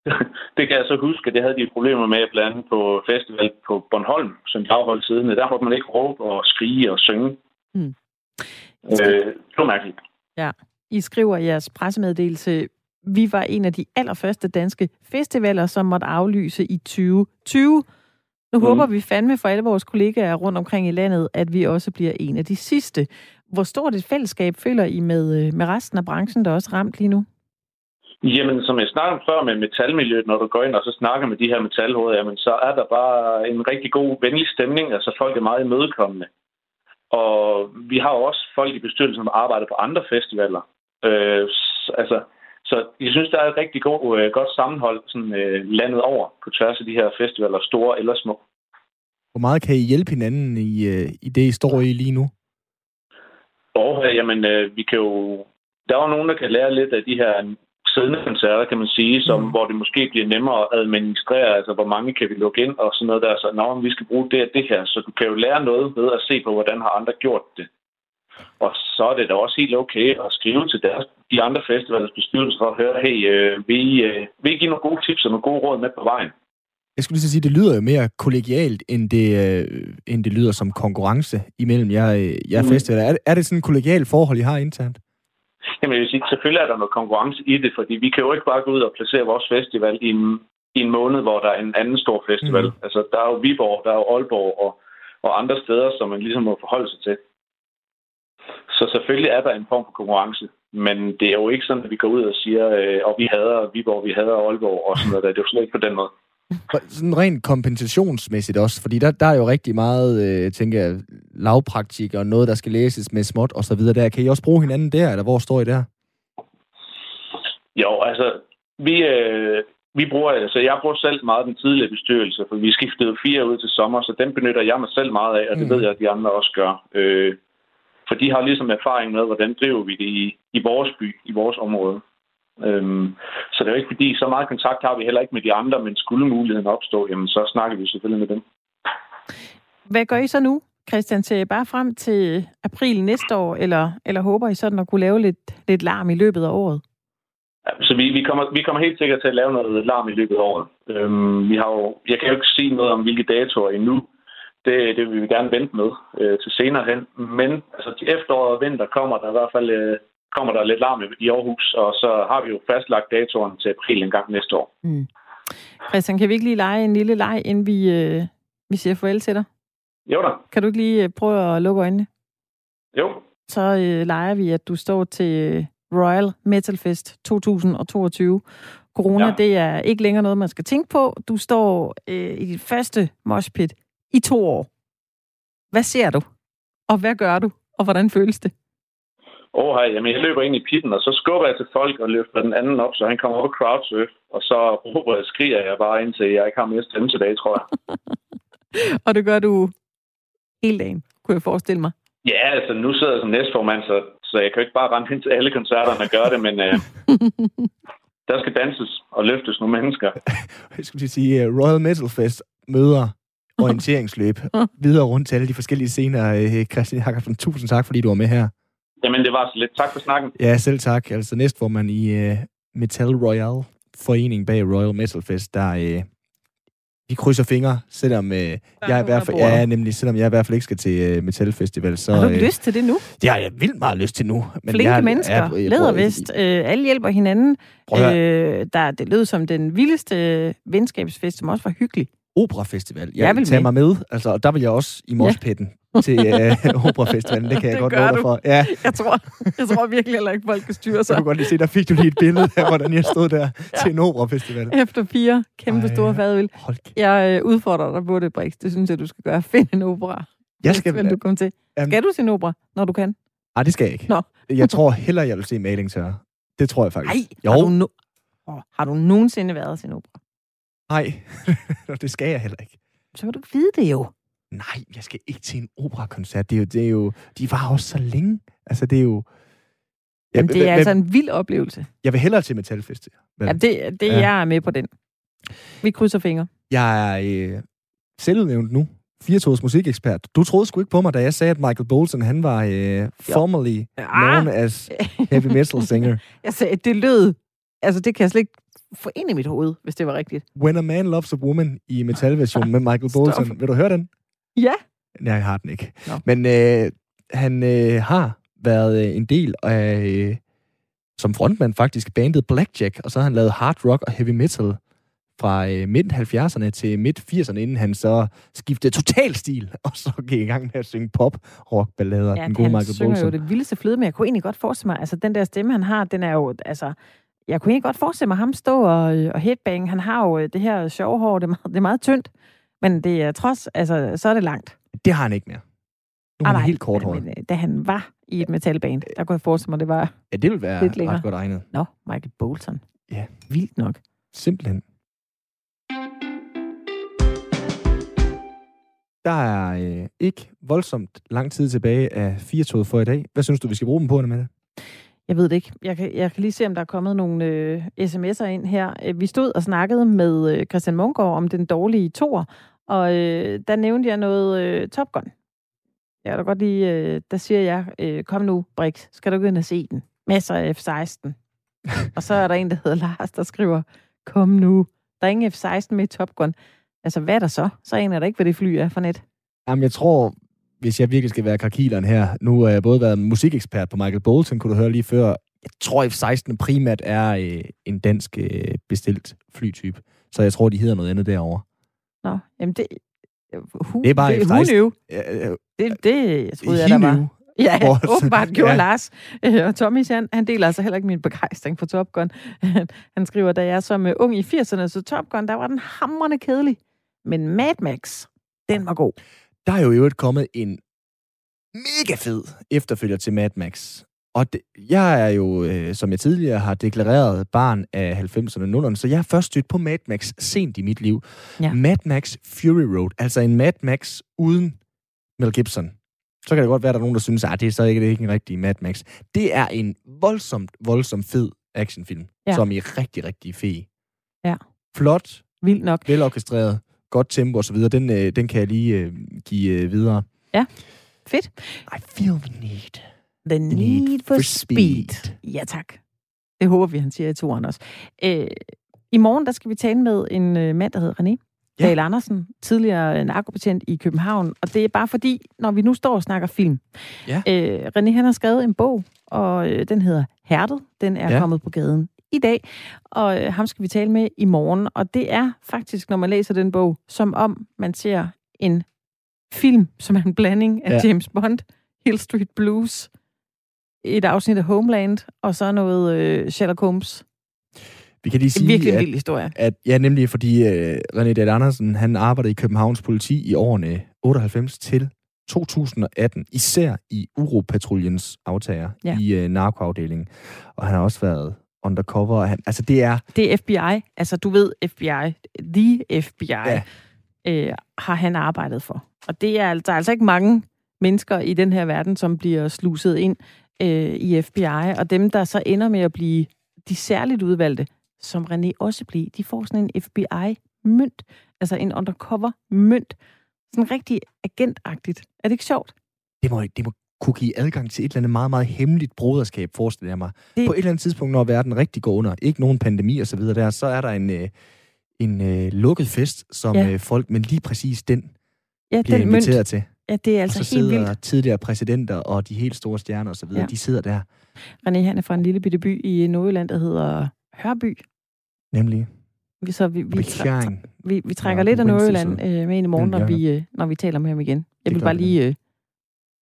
Det kan jeg så huske, at det havde de problemer med blandt andet på festival på Bornholm, som de afholdt siden. Der måtte man ikke råbe og skrige og synge. Mm. Øh, det var mærkeligt. I skriver i jeres pressemeddelelse, vi var en af de allerførste danske festivaler, som måtte aflyse i 2020. Nu mm. Håber vi fandme for alle vores kollegaer rundt omkring i landet, at vi også bliver en af de sidste. Hvor stort et fællesskab føler I med, øh, med resten af branchen, der er også ramt lige nu? Jamen, som jeg snakkede om før med metalmiljøet, når du går ind og så snakker med de her metalhoveder, jamen, så er der bare en rigtig god, venlig stemning. Altså, folk er meget imødekommende. Og vi har også folk i bestyrelsen, som arbejder på andre festivaler. Øh, altså, så jeg synes, der er et rigtig god, øh, godt sammenhold sådan, øh, landet over på tværs af de her festivaler, store eller små. Hvor meget kan I hjælpe hinanden i, øh, i det, I står i lige nu? Og øh, jamen, øh, vi kan jo... Der er jo nogen, der kan lære lidt af de her siddende koncerter, kan man sige, som, Mm. hvor det måske bliver nemmere at administrere, altså hvor mange kan vi lukke ind og sådan noget der. Så nå, vi skal bruge det og det her. Så du kan jo lære noget ved at se på, hvordan har andre gjort det. Og så er det da også helt okay at skrive til deres, de andre festivalers bestyrelser for at høre, hey, øh, vil, I, øh, vil I give nogle gode tips og nogle gode råd med på vejen? Jeg skulle lige sige, det lyder jo mere kollegialt, end det, øh, end det lyder som konkurrence imellem jer, øh, jer Mm. festivaler. Er, det- er det sådan et kollegialt forhold, I har internt? Jamen, jeg vil sige, selvfølgelig er der noget konkurrence i det, fordi vi kan jo ikke bare gå ud og placere vores festival i en, i en måned, hvor der er en anden stor festival. Mm. Altså, der er jo Viborg, der er jo Aalborg og, og andre steder, som man ligesom må forholde sig til. Så selvfølgelig er der en form for konkurrence, men det er jo ikke sådan, at vi går ud og siger, øh, og vi hader Viborg, vi hader Aalborg og sådan noget. der. Det er jo slet ikke på den måde. Sådan rent kompensationsmæssigt også, fordi der, der er jo rigtig meget, øh, tænker jeg, lavpraktik og noget, der skal læses med småt og så videre der. Kan I også bruge hinanden der, eller hvor står I der? Jo, altså, vi, øh, vi bruger, altså, jeg bruger selv meget den tidlige bestyrelse, for vi skiftede fire ud til sommer, så den benytter jeg mig selv meget af, og det Mm. ved jeg, at de andre også gør. Øh, for de har ligesom erfaring med, hvordan driver vi det i, i vores by, i vores område. Øhm, så det er jo ikke fordi, så meget kontakt har vi heller ikke med de andre, men skulle muligheden opstå, jamen så snakker vi selvfølgelig med dem. Hvad gør I så nu, Christian? Ser I bare frem til april næste år, eller, eller håber I sådan at kunne lave lidt, lidt larm i løbet af året? Så vi, vi, kommer, vi kommer helt sikkert til at lave noget larm i løbet af året. Øhm, vi har jo, jeg kan jo ikke sige noget om, hvilke datoer endnu. Det, det vil vi gerne vente med øh, til senere hen. Men altså, til efteråret og vinter kommer der i hvert fald øh, kommer der lidt larm i- Aarhus, og så har vi jo fastlagt datoren til april en gang næste år. Mm. Christian, kan vi ikke lige lege en lille leg, inden vi, øh, vi siger farvel til dig? Jo da, Kan du ikke lige øh, prøve at lukke øjnene? jo. Så øh, leger vi, at du står til øh, Royal Metal Fest 2022. Corona. Ja. det er ikke længere noget, man skal tænke på. Du står øh, i dit første moshpit i to år. Hvad ser du? Og hvad gør du? Og hvordan føles det? Åh, jamen jeg løber ind i pitten, og så skubber jeg til folk og løfter den anden op, så han kommer op og crowdsurf, og så råber jeg, skriger jeg bare indtil jeg ikke har mere stemme tilbage, tror jeg. Og det gør du hele dagen, kunne jeg forestille mig. Ja, altså nu sidder jeg som næstformand, så, så jeg kan jo ikke bare rende hen til alle koncerterne og gøre det, men øh, der skal danses og løftes nogle mennesker. Jeg skulle lige sige, uh, Royal Metal Fest møder orienteringsløb videre rundt til alle de forskellige scener. Øh, Christian Jakobsen, tusind tak, fordi du var med her. Jamen, det var så lidt. Tak for snakken. Ja, selv tak. Altså næstformand i uh, Metal Royal forening bag Royal Metal Fest, der uh, vi krydser fingre, selvom uh, jeg i nogen, hvert fald, ja, nemlig, selvom jeg i hvert fald ikke skal til uh, Metal Festival, så Har du øh, lyst til det nu? det har jeg vildt meget lyst til nu. Men Flinke jeg, mennesker, jeg- jeg- lædervest, øh, alle hjælper hinanden. Øh, der, det lød som den vildeste venskabsfest, som også var hyggelig. Operafestival. Jeg, Jeg jeg vil tage med. mig med. Altså, og der vil jeg også i morspitten til uh, Operafestivalen. Det kan jeg Det godt love dig for. Ja, Jeg tror, jeg tror virkelig heller ikke, folk kan styre sig. kunne godt lige se, der fik du lige et billede af, hvordan jeg stod der ja. til en operafestival. Efter fire kæmpe Ej. store fadøl. Jeg øh, udfordrer dig på det, Brix. Det synes jeg, du skal gøre. Find en opera. Jeg skal... Vil du komme til. Jamen- Skal du til en opera, når du kan? Nej, det skal jeg ikke. Nå. Jeg tror hellere, jeg vil se Malingtør. Det tror jeg faktisk. Nej, Jo. har du, no- har du nogensinde været til en opera? Nej, det skal jeg heller ikke. Så vil du ikke vide det jo. Nej, jeg skal ikke til en operakoncert. Det er jo, det er jo, de var også så længe. Altså, det er jo... Men det er men- altså en vild oplevelse. Jeg vil hellere til Metalfest. Men Ja, det, det Ja. ja. jeg er med på den. Vi krydser fingre. Jeg er øh, selvudnævnt nu. 4 musikekspert. Du troede sgu ikke på mig, da jeg sagde, at Michael Bolton, han var øh, formerly known as heavy metal singer. Jeg sagde, det lød... Altså, det kan jeg slet ikke få ind i mit hoved, hvis det var rigtigt. When a Man Loves a Woman i metalversion med Michael. Bolton. Vil du høre den? Ja. Nej, jeg har den ikke. Nå. Men øh, han øh, har været øh, en del af, øh, som frontmand faktisk, bandet Blackjack, og så har han lavet hard rock og heavy metal fra øh, midten 70'erne til midt 80'erne, inden han så skiftede total stil, og så gik i gang med at synge pop rock ballader Ja, den gode han Michael synger Bolton. jo det vildeste fløde, men jeg kunne egentlig godt forestille mig, altså den der stemme, han har, den er jo, altså, jeg kunne egentlig godt forestille mig ham stå og, øh, og headbang. Han har jo øh, det her sjove hår, det er, meget, det er meget tyndt, men det er trods, altså, så er det langt. Det har han ikke mere. Nu er Ah, nej, helt kort men, men, øh, da han var i et metalband, der kunne jeg forestille mig, det var, Ja, det vil være lidt længere. ret godt egnet. nå, Michael Bolton. Ja. Vildt nok. Simpelthen. Der er øh, ikke voldsomt lang tid tilbage af 4 for i dag. Hvad synes du, vi skal bruge dem på, det? Jeg ved det ikke. Jeg kan, jeg kan lige se, om der er kommet nogle øh, sms'er ind her. Øh, Vi stod og snakkede med øh, Christian Munggaard om den dårlige tor, og øh, der nævnte jeg noget øh, Top Gun. Jeg kan da godt lige, øh, der siger jeg, øh, kom nu, Brix, skal du gå ind og se den? Masser af F-16. og så er der en, der hedder Lars, der skriver, kom nu. Der er ingen F-16 med i Top Gun. Altså, hvad er der så? Så aner da ikke, hvad det fly er for net. Jamen, jeg tror, hvis jeg virkelig skal være krakileren her, nu har jeg både været musikekspert på Michael Bolton, kunne du høre lige før. Jeg tror, F-16 primært er øh, en dansk øh, bestilt flytype. Så jeg tror, de hedder noget andet derovre. Nå, jamen det... Hu, Det er bare det, F-16. Who knew? Ja, øh, Det, det jeg troede jeg, der var. Ja, Hvor- åbenbart gjorde Ja. Lars. Øh, Og Tommy, han, han deler altså heller ikke min begejstring for Top Gun. Han, han skriver, da jeg som øh, ung i 80'erne så Top Gun, der var den hamrende kedelig. Men Mad Max, den var god. Der er jo i øvrigt kommet en mega fed efterfølger til Mad Max. Og det, jeg er jo, øh, som jeg tidligere har deklareret, barn af 90'erne og 00'erne, så jeg er først stødt på Mad Max sent i mit liv. Ja. Mad Max Fury Road, altså en Mad Max uden Mel Gibson. Så kan det godt være, at der er nogen, der synes, at det er så ikke, det er ikke en rigtig Mad Max. Det er en voldsomt, voldsomt fed actionfilm, Ja. ja. som er rigtig, rigtig fed. Ja. Flot, Vildt nok. velorkestreret, godt tempo osv. Den, øh, den kan jeg lige øh, give øh, videre. Fedt. I feel the need. The need for speed. Ja, tak. Det håber vi, han siger i toren også. Øh, I morgen, der skal vi tale med en øh, mand, der hedder René Ja. Dahl Andersen, tidligere narkopatient i København. Og det er bare fordi, når vi nu står og snakker film. Ja. Øh, René, han har skrevet en bog, og øh, den hedder Hærdet. Den er Ja. ja. kommet på gaden i dag, og øh, ham skal vi tale med i morgen. Og det er faktisk, når man læser den bog, som om man ser en film, som er en blanding af Ja. ja. James Bond, Hill Street Blues, et afsnit af Homeland, og så noget øh, Sherlock Holmes. Vi kan lige sige, virkelig en vild historie. at ja, nemlig fordi uh, René Dahl Andersen, han arbejdede i Københavns politi i årene 98 til 2018, især i Uropatruljens aftager Ja. i uh, narkoafdelingen. Og han har også været undercover. og Han, altså det er, Det er FBI, altså du ved FBI, the FBI, Ja. øh, har han arbejdet for. Og det er, der er altså ikke mange mennesker i den her verden, som bliver sluset ind øh, i FBI, og dem, der så ender med at blive de særligt udvalgte, som René også blev, de får sådan en FBI-mønt, altså en undercover-mønt. Sådan rigtig agentagtigt. Er det ikke sjovt? det må, det må kunne give adgang til et eller andet meget, meget hemmeligt broderskab, forestiller jeg mig. Det- På et eller andet tidspunkt, når verden rigtig går under, ikke nogen pandemi og så videre der, så er der en, øh, en øh, lukket fest, som Ja. øh, folk, men lige præcis den Ja, bliver den mønt. inviteret til. Ja, det er og altså så helt sidder vildt. tidligere præsidenter og de helt store stjerner og så videre, Ja. de sidder der, René, han er fra en lille bitte by i Nordjylland, der hedder Hørby. nemlig Vi- Så vi, vi, tra-. Vi, vi trækker Nå, lidt af Nordjylland øh, med ind i morgen, når, ja. vi, øh, når vi taler med ham igen. Jeg vil gør bare lige, øh,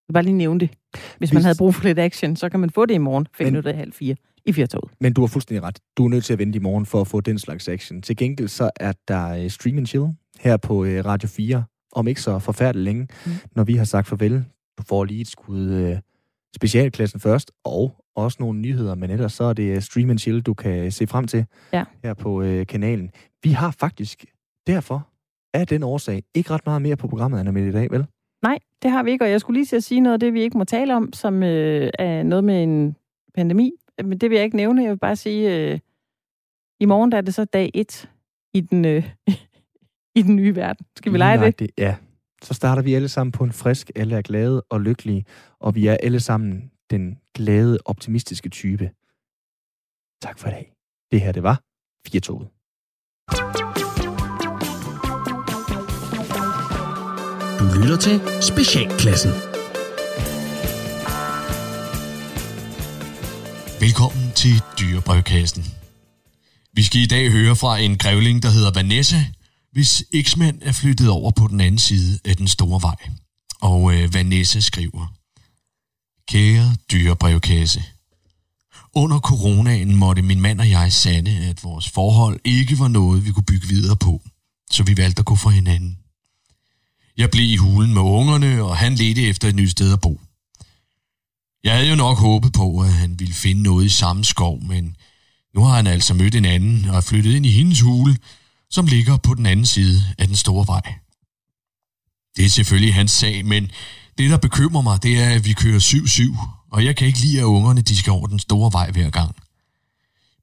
vil bare lige nævne det. Hvis man havde brug for lidt action, så kan man få det i morgen, 5 Men- minutter i halv fire, i Fjertoget. Men du har fuldstændig ret. Du er nødt til at vente i morgen for at få den slags action. Til gengæld så er der øh, Stream and Chill her på øh, Radio 4, om ikke så forfærdeligt længe, Mm. når vi har sagt farvel. Du får lige et skud øh, specialklassen først, og også nogle nyheder, men ellers så er det øh, Stream and Chill, du kan se frem til Ja. her på øh, kanalen. Vi har faktisk derfor, af den årsag, ikke ret meget mere på programmet, end i dag, vel? Nej, det har vi ikke, og jeg skulle lige til at sige noget af det, vi ikke må tale om, som øh, er noget med en pandemi. Men det vil jeg ikke nævne. Jeg vil bare sige, øh, i morgen der er det så dag et i den, øh, i den nye verden. Skal vi lege det? Nøjagtigt, Ja. Så starter vi alle sammen på en frisk, alle er glade og lykkelige, og vi er alle sammen den glade, optimistiske type. Tak for i dag. Det her, det var 4 Du lytter til Specialklassen. Velkommen til Dyrebrevkassen. Vi skal i dag høre fra en grævling, der hedder Vanessa, hvis eksmand er flyttet over på den anden side af den store vej. Og øh, Vanessa skriver, Kære dyrebrevkasse, under coronaen måtte min mand og jeg sande, at vores forhold ikke var noget, vi kunne bygge videre på, så vi valgte at gå for hinanden. Jeg blev i hulen med ungerne, og han ledte efter et nyt sted at bo. Jeg havde jo nok håbet på, at han ville finde noget i samme skov, men nu har han altså mødt en anden og er flyttet ind i hendes hule, som ligger på den anden side af den store vej. Det er selvfølgelig hans sag, men det, der bekymrer mig, det er, at vi kører 7-7, og jeg kan ikke lide, at ungerne de skal over den store vej hver gang.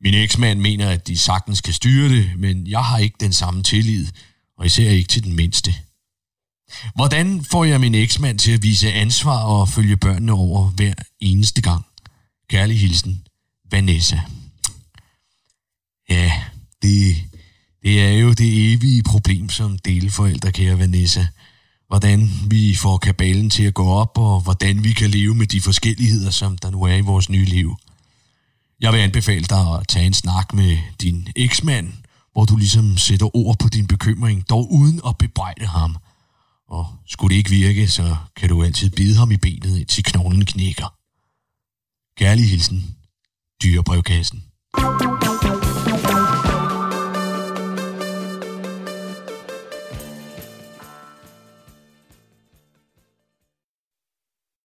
Min eksmand mener, at de sagtens kan styre det, men jeg har ikke den samme tillid, og især ikke til den mindste. Hvordan får jeg min eksmand til at vise ansvar og følge børnene over hver eneste gang? Kærlig hilsen, Vanessa. Ja, det, Det er jo det evige problem som deleforældre, kære Vanessa. Hvordan vi får kabalen til at gå op, og hvordan vi kan leve med de forskelligheder, som der nu er i vores nye liv. Jeg vil anbefale dig at tage en snak med din eksmand, hvor du ligesom sætter ord på din bekymring, dog uden at bebrejde ham. Og skulle det ikke virke, så kan du altid bide ham i benet, indtil knoglen knækker. Kærlig hilsen, dyrebrevkassen.